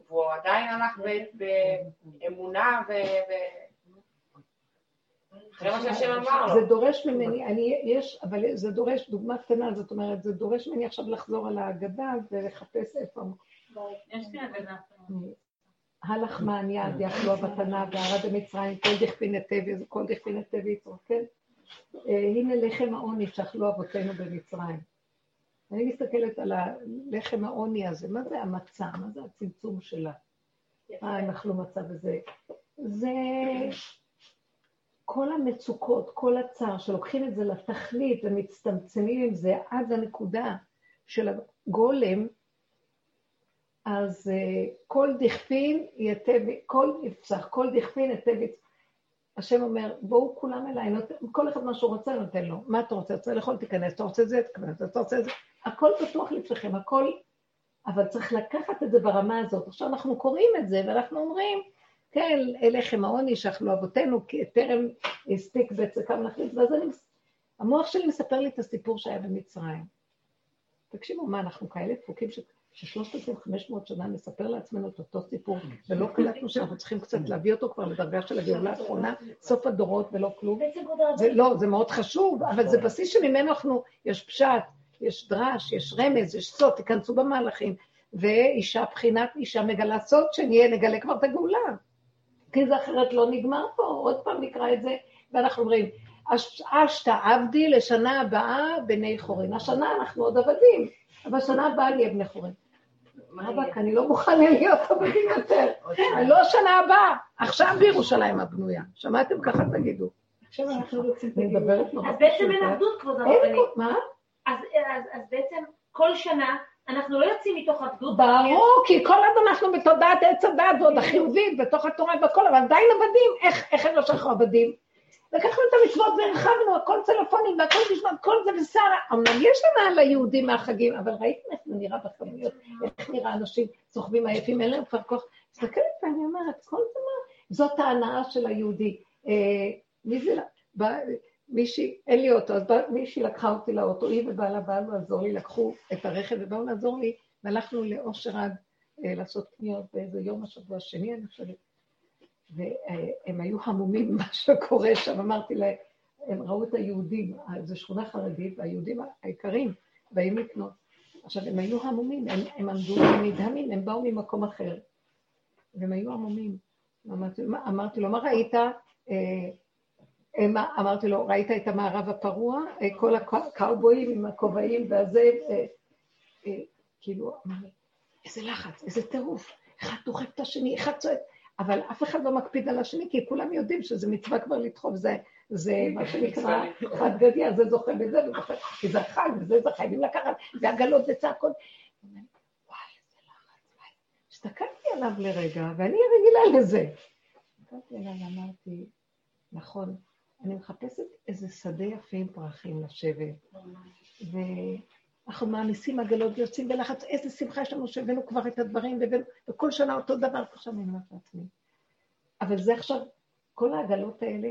והוא עדיין הלך באמונה ו... זה. דורש ממני, אני, יש, אבל זה דורש, דוגמה קטנה, זאת אומרת, זה דורש ממני עכשיו לחזור על ההגדה ולחפש איפה. יש לי הגנה. הלך מען יד, יאכלו הבתנה, וערד במצרים, כל דכפין היטב, כל דכפין יצרו, כן? אה, הנה לחם העוני שאכלו אבותינו במצרים. אני מסתכלת על הלחם העוני הזה, מה זה המצה? מה זה הצמצום שלה? אה, הם אכלו מצה וזה. זה כל המצוקות, כל הצער, שלוקחים את זה לתכלית ומצטמצמים עם זה עד לנקודה של הגולם, אז uh, כל דכפין יתב, כל יפצח, כל דכפין יתב השם אומר, בואו כולם אליי, נות... כל אחד מה שהוא רוצה נותן לו. מה אתה רוצה? אתה לאכול, תיכנס, אתה רוצה את זה, תיכנס, אתה רוצה את זה. הכל פתוח לפניכם, הכל... אבל צריך לקחת את זה ברמה הזאת. עכשיו אנחנו קוראים את זה, ואנחנו אומרים, כן, לחם העוני שאכלו אבותינו, כי טרם הספיק בצקם להחליט, ואז אני... המוח שלי מספר לי את הסיפור שהיה במצרים. תקשיבו, מה, אנחנו כאלה דפוקים ש... ששלושת אלפים חמש מאות שנה נספר לעצמנו את אותו סיפור, ולא קלטנו שאנחנו צריכים קצת להביא אותו כבר לדרגה של הגאולה האחרונה, סוף הדורות ולא כלום. זה לא, זה מאוד חשוב, אבל זה בסיס שממנו אנחנו, יש פשט, יש דרש, יש רמז, יש סוד, תיכנסו במהלכים. ואישה, בחינת אישה מגלה סוד, שנהיה, נגלה כבר את הגאולה. כי זה אחרת לא נגמר פה, עוד פעם נקרא את זה, ואנחנו אומרים, אשתא עבדי לשנה הבאה בני חורין. השנה אנחנו עוד עבדים, אבל שנה הבאה נהיה בני חורין. רבאק, אני לא מוכן להיות עבדים יותר. לא שנה הבאה, עכשיו בירושלים הבנויה. שמעתם ככה תגידו. עכשיו אנחנו רוצים... אני מדברת נורא אז בעצם אין אחדות, כבוד הרבנית. מה? אז בעצם כל שנה אנחנו לא יוצאים מתוך עבדות. ברור, כי כל עוד אנחנו בתודעת עץ הדת ועוד החיובית, בתוך התורה והכל, אבל עדיין עבדים, איך הם לא שלחו עבדים? לקחנו את המצוות והרחבנו, הכל צלפונים והכל נשמע, כל זה ושרה. אמנם יש לנו על היהודים מהחגים, אבל ראיתם איך זה נראה בכמויות, איך נראה אנשים סוחבים עייפים, אין להם כבר כוח. תסתכלת ואני אומרת, כל דבר, זאת ההנאה של היהודי. אה, מי זה, מישהי, אין לי אוטו, אז מישהי לקחה אותי לאוטו, היא ובעלה באו לעזור לי, לקחו את הרכב ובאו לעזור לי, והלכנו לאושר עד אה, לעשות קניות באיזה יום השבוע השני, אני חושבת. והם היו המומים ממה שקורה שם, אמרתי להם, הם ראו את היהודים, זו שכונה חרדית, והיהודים היקרים באים לקנות. עכשיו, הם היו המומים, הם, הם עמדו נדהמים, הם באו ממקום אחר, והם היו המומים. אמרתי, אמרתי לו, מה ראית? אה, אמרתי לו, ראית את המערב הפרוע? אה, כל הקאובויים עם הכובעים והזה, אה, כאילו, איזה לחץ, איזה טירוף, אחד דוחף את השני, אחד צועק. אבל אף אחד לא מקפיד על השני, כי כולם יודעים שזה מצווה כבר לדחוף, זה, זה *laughs* מה שנקרא חד גדיה, זה זוכה בזה כי זה חג וזה זה חייבים לקחת, והגלות וצעקות. וואי, איזה לחץ, וואי. הסתכלתי עליו לרגע, ואני רגילה לזה. הסתכלתי עליו ואמרתי, נכון, אני מחפשת איזה שדה יפה עם פרחים לשבת, אנחנו מעמיסים עגלות ויוצאים בלחץ, איזה שמחה יש לנו שהבאנו כבר את הדברים, והבאנו, וכל שנה אותו דבר, עכשיו אני אומרת לעצמי. אבל זה עכשיו, כל העגלות האלה,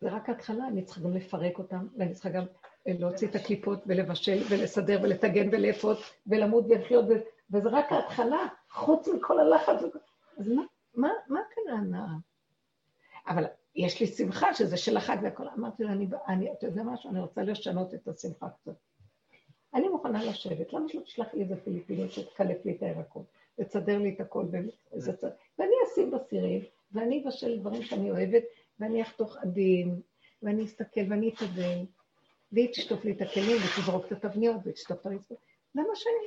זה רק ההתחלה, אני צריכה גם לפרק אותן, ואני צריכה גם להוציא את הקליפות ולבשל ולסדר ולטגן ולאפות ולמות ולחיות, וזה רק ההתחלה, חוץ מכל הלחץ. אז מה, מה, מה כאן ההנאה? אבל יש לי שמחה שזה של החג והכל. אמרתי לו, אני, אני, אתה יודע משהו? אני רוצה לשנות את השמחה קצת. אני מוכנה לשבת, למה שלא תשלח לי איזה פיליפינית שתקלף לי את הירקות, תסדר לי את הכל באיזה צד, ואני אשים בסירים, ואני אבשל דברים שאני אוהבת, ואני אחתוך עדין, ואני אסתכל ואני אתאבל, והיא תשטוף לי את הכלים ותזרוק את התבניות ותשטוף את הרצפה. למה שאני...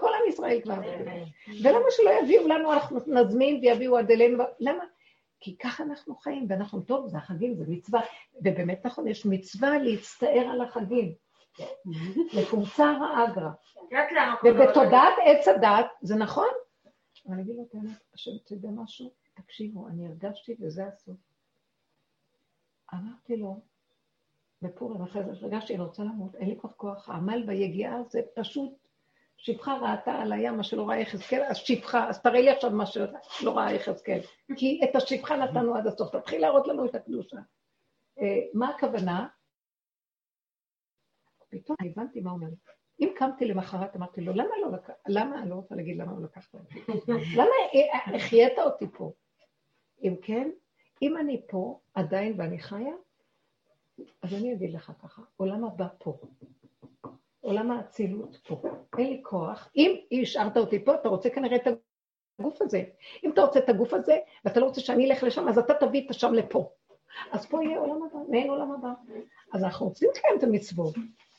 כל עם ישראל כבר. ולמה שלא יביאו לנו, אנחנו נזמין ויביאו עד אלינו, למה? כי ככה אנחנו חיים, ואנחנו, טוב, זה החגים, זה מצווה, ובאמת נכון, יש מצווה להצטער על החגים. לקומצר האגרא. ובתודעת עץ הדת, זה נכון? אבל אני אגיד לו את האמת, אתה יודע משהו? תקשיבו, אני הרגשתי וזה הסוף. אמרתי לו, בפורים אחרי זה הרגשתי, אני רוצה למות, אין לי כבר כוח, העמל ביגיעה זה פשוט שפחה ראתה על הים מה שלא ראה יחזקאל, אז שפחה, אז תראה לי עכשיו מה שלא ראה יחזקאל. כי את השפחה נתנו עד הסוף, תתחיל להראות לנו את הקדושה. אה, מה הכוונה? פתאום הבנתי מה הוא אומר. אם קמתי למחרת, אמרתי לו, למה לא לקחת, למה, אני לא רוצה להגיד למה לא לקחת אותי, *laughs* למה החיית אותי פה? אם כן, אם אני פה עדיין ואני חיה, אז אני אגיד לך ככה, עולם הבא פה. עולם האצילות פה. אין לי כוח. אם השארת אותי פה, אתה רוצה כנראה את הגוף הזה. אם אתה רוצה את הגוף הזה, ואתה לא רוצה שאני אלך לשם, אז אתה תביא את השם לפה. אז פה יהיה עולם הבא, מעין עולם הבא. אז אנחנו רוצים לקיים את המצוות,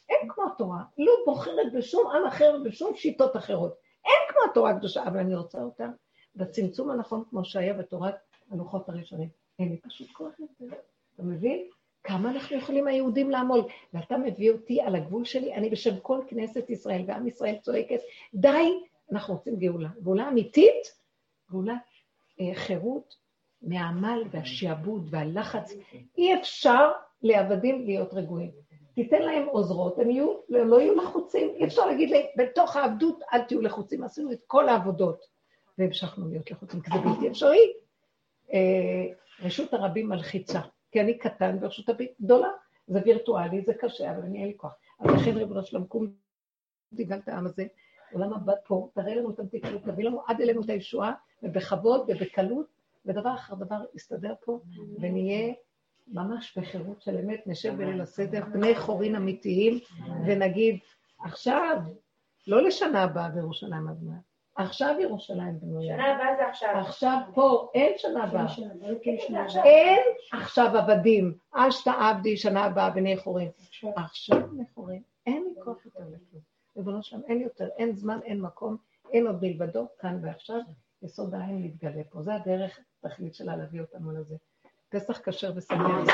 אין כמו התורה, לא בוחרת בשום עם אחר ובשום שיטות אחרות. אין כמו התורה הקדושה, אבל אני רוצה אותה בצמצום הנכון, כמו שהיה בתורת הלוחות הראשונים. אין לי פשוט כוח יותר. אתה מבין? כמה אנחנו יכולים היהודים לעמול? ואתה מביא אותי על הגבול שלי, אני בשם כל כנסת ישראל ועם ישראל צועקת, די, אנחנו רוצים גאולה. גאולה אמיתית, גאולה אה, חירות מהעמל והשעבוד והלחץ. אי אפשר לעבדים להיות רגועים. תיתן להם עוזרות, הם יהיו, לא יהיו לחוצים. אי אפשר להגיד להם, בתוך העבדות אל תהיו לחוצים. עשינו את כל העבודות, והמשכנו להיות לחוצים, כי זה בלתי אפשרי. אה, רשות הרבים מלחיצה, כי אני קטן ורשות הרבים גדולה. זה וירטואלי, זה קשה, אבל אני אין לי כוח. אז לכן ריבונו שלום, קום תגאל את העם הזה, עולם הבא פה, תראה לנו את המתיקות, תביא לנו עד אלינו את הישועה, ובכבוד ובקלות, ודבר אחר דבר יסתדר פה, ונהיה ממש בחירות של אמת, נשב בליל הסדר, בני חורין אמיתיים, ונגיד, עכשיו, לא לשנה הבאה בירושלים הבנויה, עכשיו ירושלים בנויה. שנה הבאה זה עכשיו. עכשיו פה, אין שנה הבאה. אין עכשיו עבדים, אשתא עבדי שנה הבאה בני חורין. עכשיו בני חורין, אין לי כוח יותר לכלום. ריבונו שלם, אין יותר, אין זמן, אין מקום, אין עוד מלבדו, כאן ועכשיו, יסוד העין מתגלה פה. זה הדרך, התכלית שלה להביא אותנו לזה. פסח כשר ושמח.